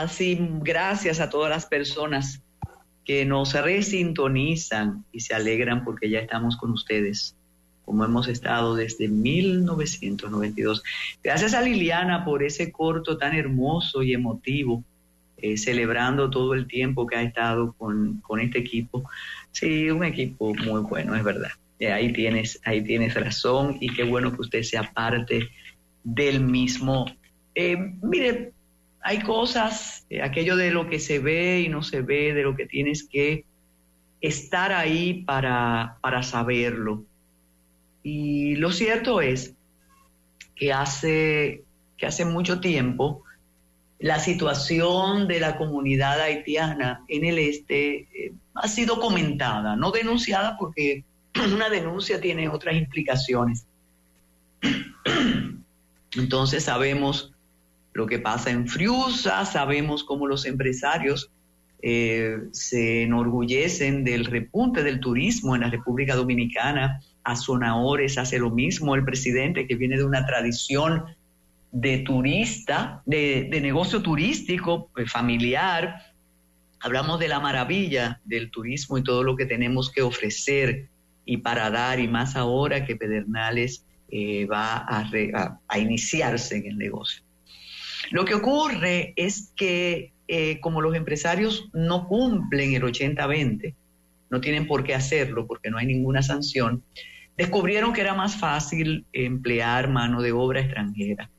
Ah, sí, gracias a todas las personas que nos resintonizan y se alegran porque ya estamos con ustedes, como hemos estado desde 1992. Gracias a Liliana por ese corto tan hermoso y emotivo, eh, celebrando todo el tiempo que ha estado con, con este equipo. Sí, un equipo muy bueno, es verdad. Eh, ahí tienes, ahí tienes razón y qué bueno que usted sea parte del mismo. Eh, mire, hay cosas, eh, aquello de lo que se ve y no se ve, de lo que tienes que estar ahí para, para saberlo. Y lo cierto es que hace, que hace mucho tiempo la situación de la comunidad haitiana en el este eh, ha sido comentada, no denunciada porque una denuncia tiene otras implicaciones. Entonces sabemos lo que pasa en Friusa, sabemos cómo los empresarios eh, se enorgullecen del repunte del turismo en la República Dominicana. A Zonaores hace lo mismo el presidente que viene de una tradición de turista, de, negocio turístico eh, familiar. Hablamos de la maravilla del turismo y todo lo que tenemos que ofrecer y para dar, y más ahora que Pedernales eh, va a, iniciarse en el negocio. Lo que ocurre es que eh, como los empresarios no cumplen el 80-20, no tienen por qué hacerlo porque no hay ninguna sanción, descubrieron que era más fácil emplear mano de obra extranjera,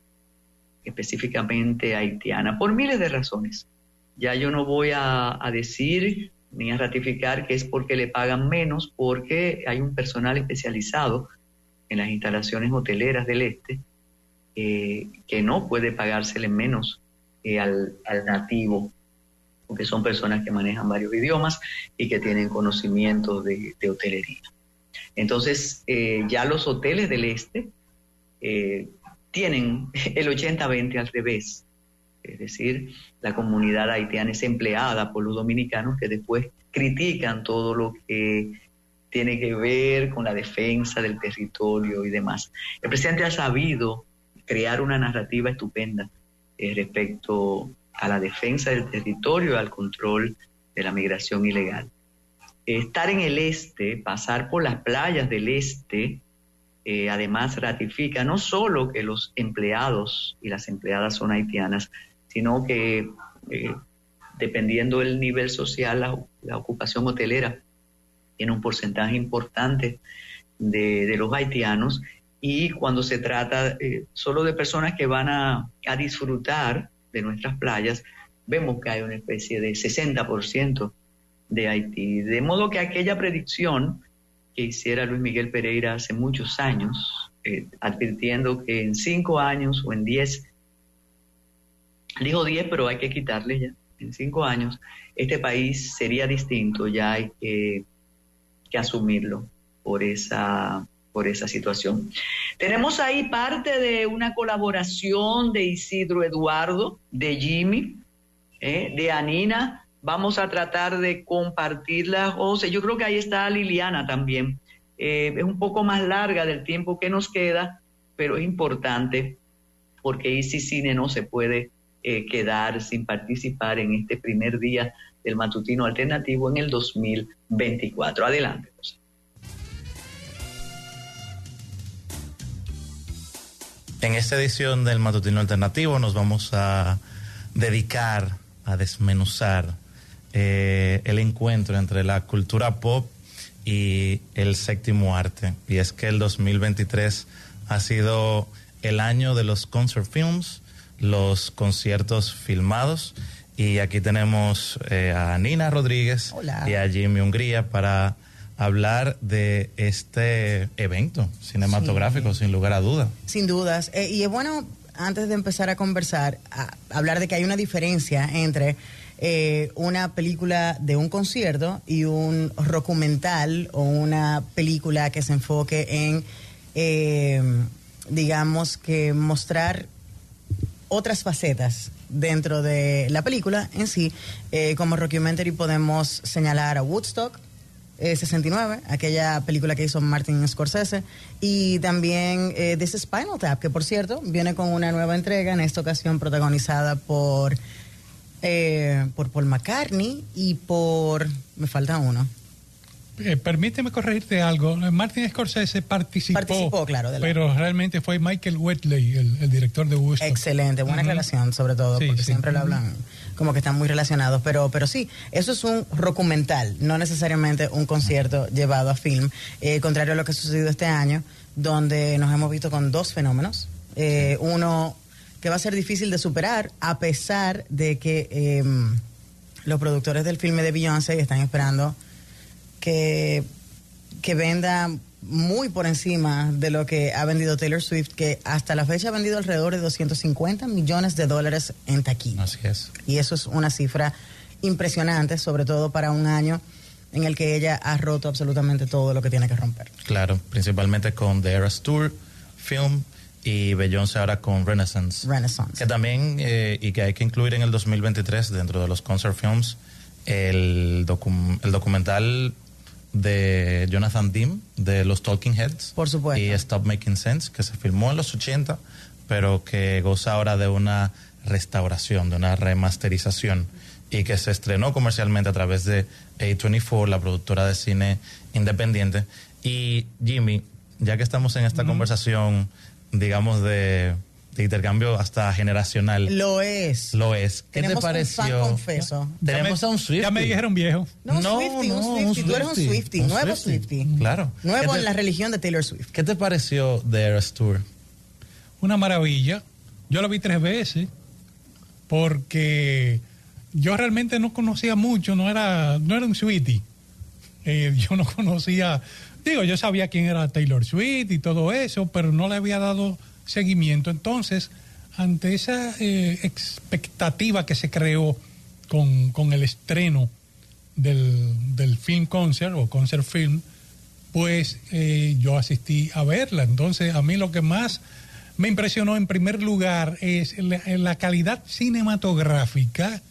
específicamente haitiana, por miles de razones. Ya yo no voy a decir ni a ratificar que es porque le pagan menos, porque hay un personal especializado en las instalaciones hoteleras del este eh, que no puede pagársele menos eh, al, nativo, porque son personas que manejan varios idiomas y que tienen conocimiento de, hotelería. Entonces, eh, ya los hoteles del este tienen el 80-20 al revés. Es decir, la comunidad haitiana es empleada por los dominicanos que después critican todo lo que tiene que ver con la defensa del territorio y demás. El presidente ha sabido crear una narrativa estupenda eh, respecto a la defensa del territorio al control de la migración ilegal. Estar en el este, pasar por las playas del este, eh, además ratifica no solo que los empleados y las empleadas son haitianas, sino que eh, dependiendo del nivel social, la, ocupación hotelera tiene un porcentaje importante de, los haitianos y cuando se trata eh, solo de personas que van a, disfrutar de nuestras playas, vemos que hay una especie de 60% de Haití. De modo que aquella predicción que hiciera Luis Miguel Pereira hace muchos años, eh, advirtiendo que en cinco años o en diez Dijo 10, pero hay que quitarle ya. En cinco años, este país sería distinto, ya hay que, asumirlo por esa, por esa situación. Tenemos ahí parte de una colaboración de Isidro Eduardo, de Jimmy, eh, de Anina. Vamos a tratar de compartirla, José. Yo creo que ahí está Liliana también. Eh, es un poco más larga del tiempo que nos queda, pero es importante porque Easy Cine no se puede eh, quedar sin participar en este primer día del matutino alternativo en el 2024. Adelante, José. En esta edición del matutino alternativo nos vamos a dedicar a desmenuzar eh, el encuentro entre la cultura pop y el séptimo arte. Y es que el 2023 ha sido el año de los concert films, los conciertos filmados. Y aquí tenemos eh, a Nina Rodríguez y a Jimmy Hungría para hablar de este evento cinematográfico, sin lugar a duda. Sin dudas. Eh, y es bueno, antes de empezar a conversar, hablar de que hay una diferencia entre eh, una película de un concierto y un documental o una película que se enfoque en, digamos, que mostrar otras facetas dentro de la película en sí. Eh, como documentary podemos señalar a Woodstock, 69, eh, aquella película que hizo Martin Scorsese, y también eh, This Spinal Tap, que por cierto viene con una nueva entrega, en esta ocasión protagonizada por eh, por Paul McCartney y por... Me falta uno. Eh, permíteme corregirte algo. Martin Scorsese participó, Participó, claro, de la- pero realmente fue Michael Whitley, el, el director de Woodstock. Excelente, buena Ujú. relación sobre todo, Sí, porque sí. siempre lo hablan como que están muy relacionados, pero, pero sí, eso es un documental, no necesariamente un concierto llevado a film, eh, contrario a lo que ha sucedido este año, donde nos hemos visto con dos fenómenos, Eh, uno que va a ser difícil de superar, a pesar de que eh, los productores del filme de Beyoncé están esperando que, que venda muy por encima de lo que ha vendido Taylor Swift, que hasta la fecha ha vendido alrededor de 250 millones de dólares en taquilla. Así es. Y eso es una cifra impresionante, sobre todo para un año en el que ella ha roto absolutamente todo lo que tiene que romper. Claro, principalmente con The Eras Tour Film y Beyoncé ahora con Renaissance. Renaissance. Que también, eh, y que hay que incluir en el 2023 dentro de los concert films, el, docu- el documental de Jonathan Dean de los Talking Heads. Por supuesto. Y Stop Making Sense, que se filmó en los 80, pero que goza ahora de una restauración, de una remasterización y que se estrenó comercialmente a través de A24, la productora de cine independiente. Y Jimmy, ya que estamos en esta conversación, digamos, de, de intercambio hasta generacional, Lo es. lo es. ¿Qué Tenemos te un pareció? fan confeso. Tenemos Ya a un Swiftie. Ya me dijeron viejo. No, un Swiftie, un Swiftie. Tú eres un Swiftie, nuevo Swiftie. Claro. Nuevo ¿Qué te- en la religión de Taylor Swift. ¿Qué te pareció de Eras Tour? Una maravilla. Yo lo vi tres veces porque yo realmente no conocía mucho, no era, no era un sweetie. Eh, yo no conocía, digo, yo sabía quién era Taylor Swift y todo eso, pero no le había dado seguimiento. Entonces, ante esa eh, expectativa que se creó con, con el estreno del, del film concert o concert film, pues eh, yo asistí a verla. Entonces, a mí lo que más me impresionó en primer lugar es la, la calidad cinematográfica,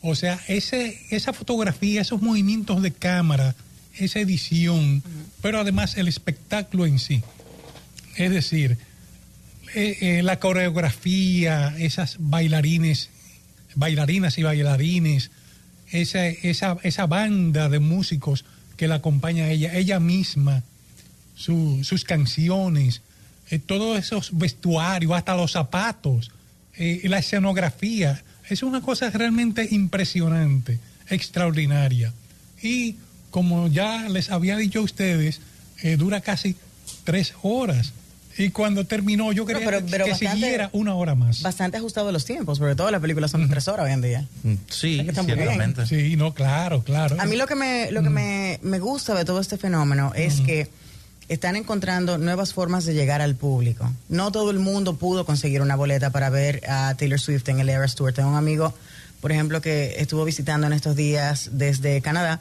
o sea, ese, esa fotografía, esos movimientos de cámara, esa edición, pero además el espectáculo en sí. Es decir, eh, eh, la coreografía, esas bailarines, bailarinas y bailarines, esa, esa, esa banda de músicos que la acompaña ella, ella misma, su- sus canciones, eh, todos esos vestuarios, hasta los zapatos, eh, la escenografía, es una cosa realmente impresionante, extraordinaria. Y como ya les había dicho a ustedes, eh, dura casi tres horas. Y cuando terminó, yo No, quería pero- pero que bastante- siguiera una hora más. Bastante ajustado los tiempos, sobre todo las películas son de tres horas hoy en día. Mm, Sí, ciertamente. Sí, no, claro, claro. A mí lo que me, lo que me, me gusta de todo este fenómeno es que están encontrando nuevas formas de llegar al público. No todo el mundo pudo conseguir una boleta para ver a Taylor Swift en el Eras Tour. Tengo un amigo, por ejemplo, que estuvo visitando en estos días desde Canadá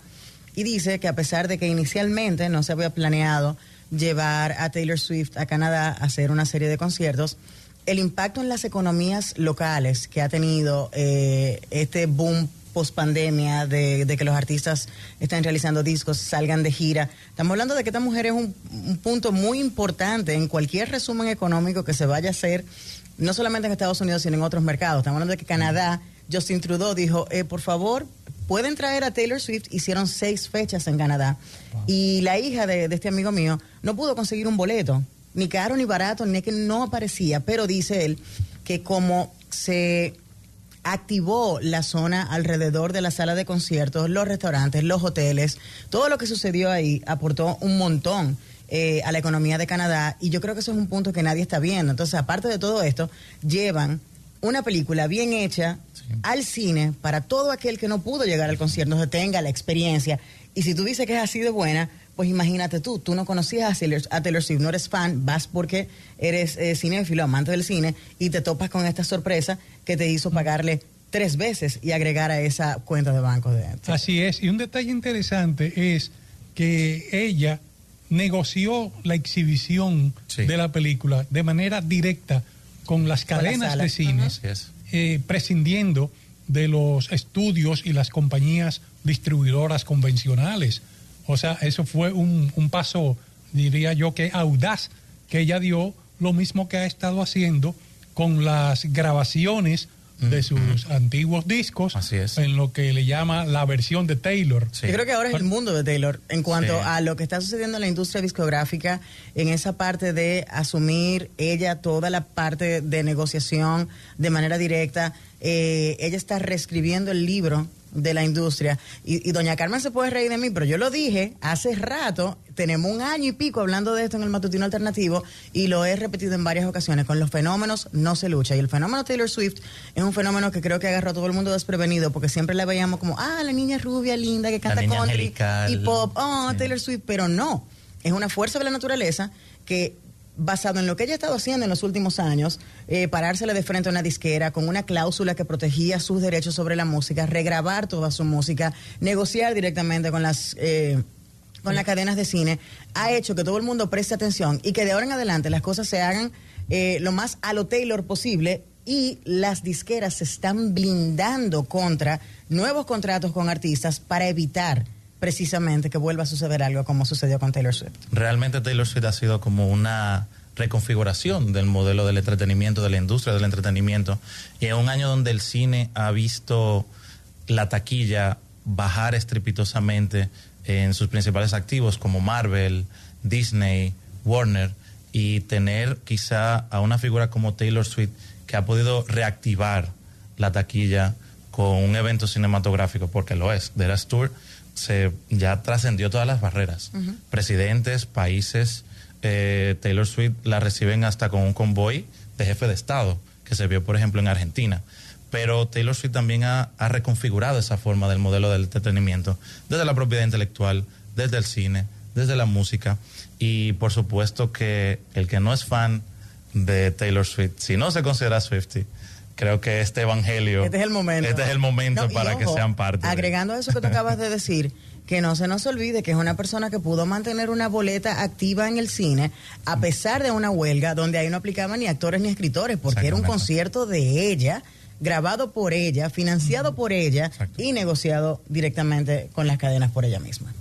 y dice que a pesar de que inicialmente no se había planeado llevar a Taylor Swift a Canadá a hacer una serie de conciertos, el impacto en las economías locales que ha tenido eh, este boom post pandemia de, de que los artistas están realizando discos, salgan de gira. Estamos hablando de que esta mujer es un, un punto muy importante en cualquier resumen económico que se vaya a hacer, no solamente en Estados Unidos, sino en otros mercados. Estamos hablando de que Canadá, Justin Trudeau dijo, eh, por favor, pueden traer a Taylor Swift, hicieron seis fechas en Canadá. Y la hija de, este amigo mío no pudo conseguir un boleto, ni caro ni barato, ni que no aparecía, pero dice él que como se activó la zona alrededor de la sala de conciertos, los restaurantes, los hoteles, todo lo que sucedió ahí aportó un montón eh, a la economía de Canadá y yo creo que eso es un punto que nadie está viendo. Entonces, aparte de todo esto, llevan una película bien hecha al cine para todo aquel que no pudo llegar al concierto, que tenga la experiencia. Y si tú dices que es así de buena, pues imagínate tú, tú no conocías a Taylor, a Taylor Swift, no eres fan, vas porque eres eh, cinéfilo, amante del cine, y te topas con esta sorpresa que te hizo pagarle tres veces y agregar a esa cuenta de banco de Así es. Y un detalle interesante es que ella negoció la exhibición Sí. de la película de manera directa con las Con la cadenas de cines. Eh, prescindiendo de los estudios y las compañías distribuidoras convencionales. O sea, eso fue un, un paso, diría yo, que audaz que ella dio, lo mismo que ha estado haciendo con las grabaciones de sus antiguos discos Así es. en lo que le llama la versión de Taylor. Sí. Yo creo que ahora es el mundo de Taylor en cuanto Sí. a lo que está sucediendo en la industria discográfica, en esa parte de asumir ella toda la parte de negociación de manera directa. Eh, ella está reescribiendo el libro de la industria y, y doña Carmen se puede reír de mí, pero yo lo dije hace rato, tenemos un año y pico hablando de esto en el matutino alternativo y lo he repetido en varias ocasiones, con los fenómenos no se lucha. Y el fenómeno Taylor Swift es un fenómeno que creo que agarró a todo el mundo desprevenido porque siempre la veíamos como, ah, la niña rubia linda que canta country angelical. y pop, oh, Sí. Taylor Swift, pero no, es una fuerza de la naturaleza que basado en lo que ella ha estado haciendo en los últimos años, eh, parársele de frente a una disquera con una cláusula que protegía sus derechos sobre la música, regrabar toda su música, negociar directamente con las... eh, con las cadenas de cine, ha hecho que todo el mundo preste atención y que de ahora en adelante las cosas se hagan eh, lo más a lo Taylor posible y las disqueras se están blindando contra nuevos contratos con artistas para evitar precisamente que vuelva a suceder algo como sucedió con Taylor Swift. Realmente Taylor Swift ha sido como una reconfiguración del modelo del entretenimiento, de la industria del entretenimiento. Y en un año donde el cine ha visto la taquilla bajar estrepitosamente en sus principales activos como Marvel, Disney, Warner, y tener quizá a una figura como Taylor Swift que ha podido reactivar la taquilla con un evento cinematográfico, porque lo es. The Eras Tour se ya trascendió todas las barreras. Presidentes, países, eh, Taylor Swift la reciben hasta con un convoy de jefe de Estado, que se vio, por ejemplo, en Argentina. Pero Taylor Swift también ha, ha reconfigurado esa forma del modelo del entretenimiento, desde la propiedad intelectual, desde el cine, desde la música. Y por supuesto que el que no es fan de Taylor Swift, si no se considera Swiftie, creo que este evangelio. Este es el momento. Este es el momento No, para que sean parte. de- Agregando a eso que tú acabas de decir, que no se nos olvide que es una persona que pudo mantener una boleta activa en el cine a pesar de una huelga donde ahí no aplicaban ni actores ni escritores, porque era un concierto de ella, grabado por ella, financiado por ella Exacto. y negociado directamente con las cadenas por ella misma.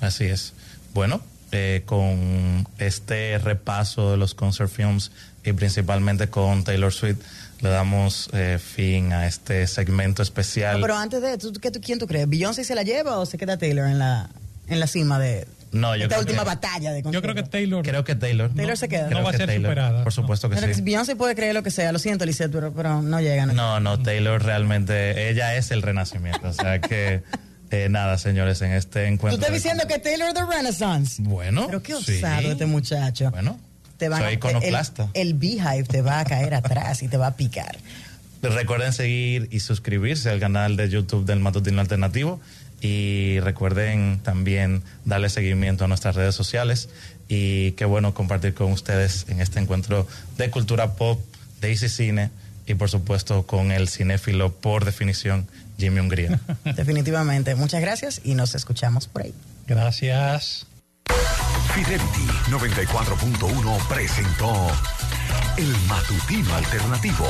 Así es. Bueno, eh, con este repaso de los concert films y principalmente con Taylor Swift, le damos eh, fin a este segmento especial. No, pero antes de ¿tú, qué tú- ¿quién tú crees? ¿Beyoncé se la lleva o se queda Taylor en la, en la cima de No, yo esta creo última que- batalla de Yo creo que? Taylor, Creo que Taylor. Taylor se queda. Creo No va a ser Taylor, superada, Por supuesto que Pero sí. Beyoncé puede creer lo que sea, lo siento, Lisette, pero, pero no llega. ¿no? No, no, Taylor realmente, ella es el renacimiento. O sea que, eh, nada, señores, en este Tú encuentro. estás de- diciendo que Taylor the Renaissance. Bueno. Pero qué sí. osado este muchacho. Bueno, te van soy a- iconoclasta. El, el beehive te va a caer atrás y te va a picar. Recuerden seguir y suscribirse al canal de YouTube del Matutino Alternativo y recuerden también darle seguimiento a nuestras redes sociales y qué bueno compartir con ustedes en este encuentro de cultura pop, de Easy Cine y por supuesto con el cinéfilo por definición Jimmy Hungría. Definitivamente. Muchas gracias y nos escuchamos por ahí. gracias. Fidelity 94.1 presentó El Matutino Alternativo.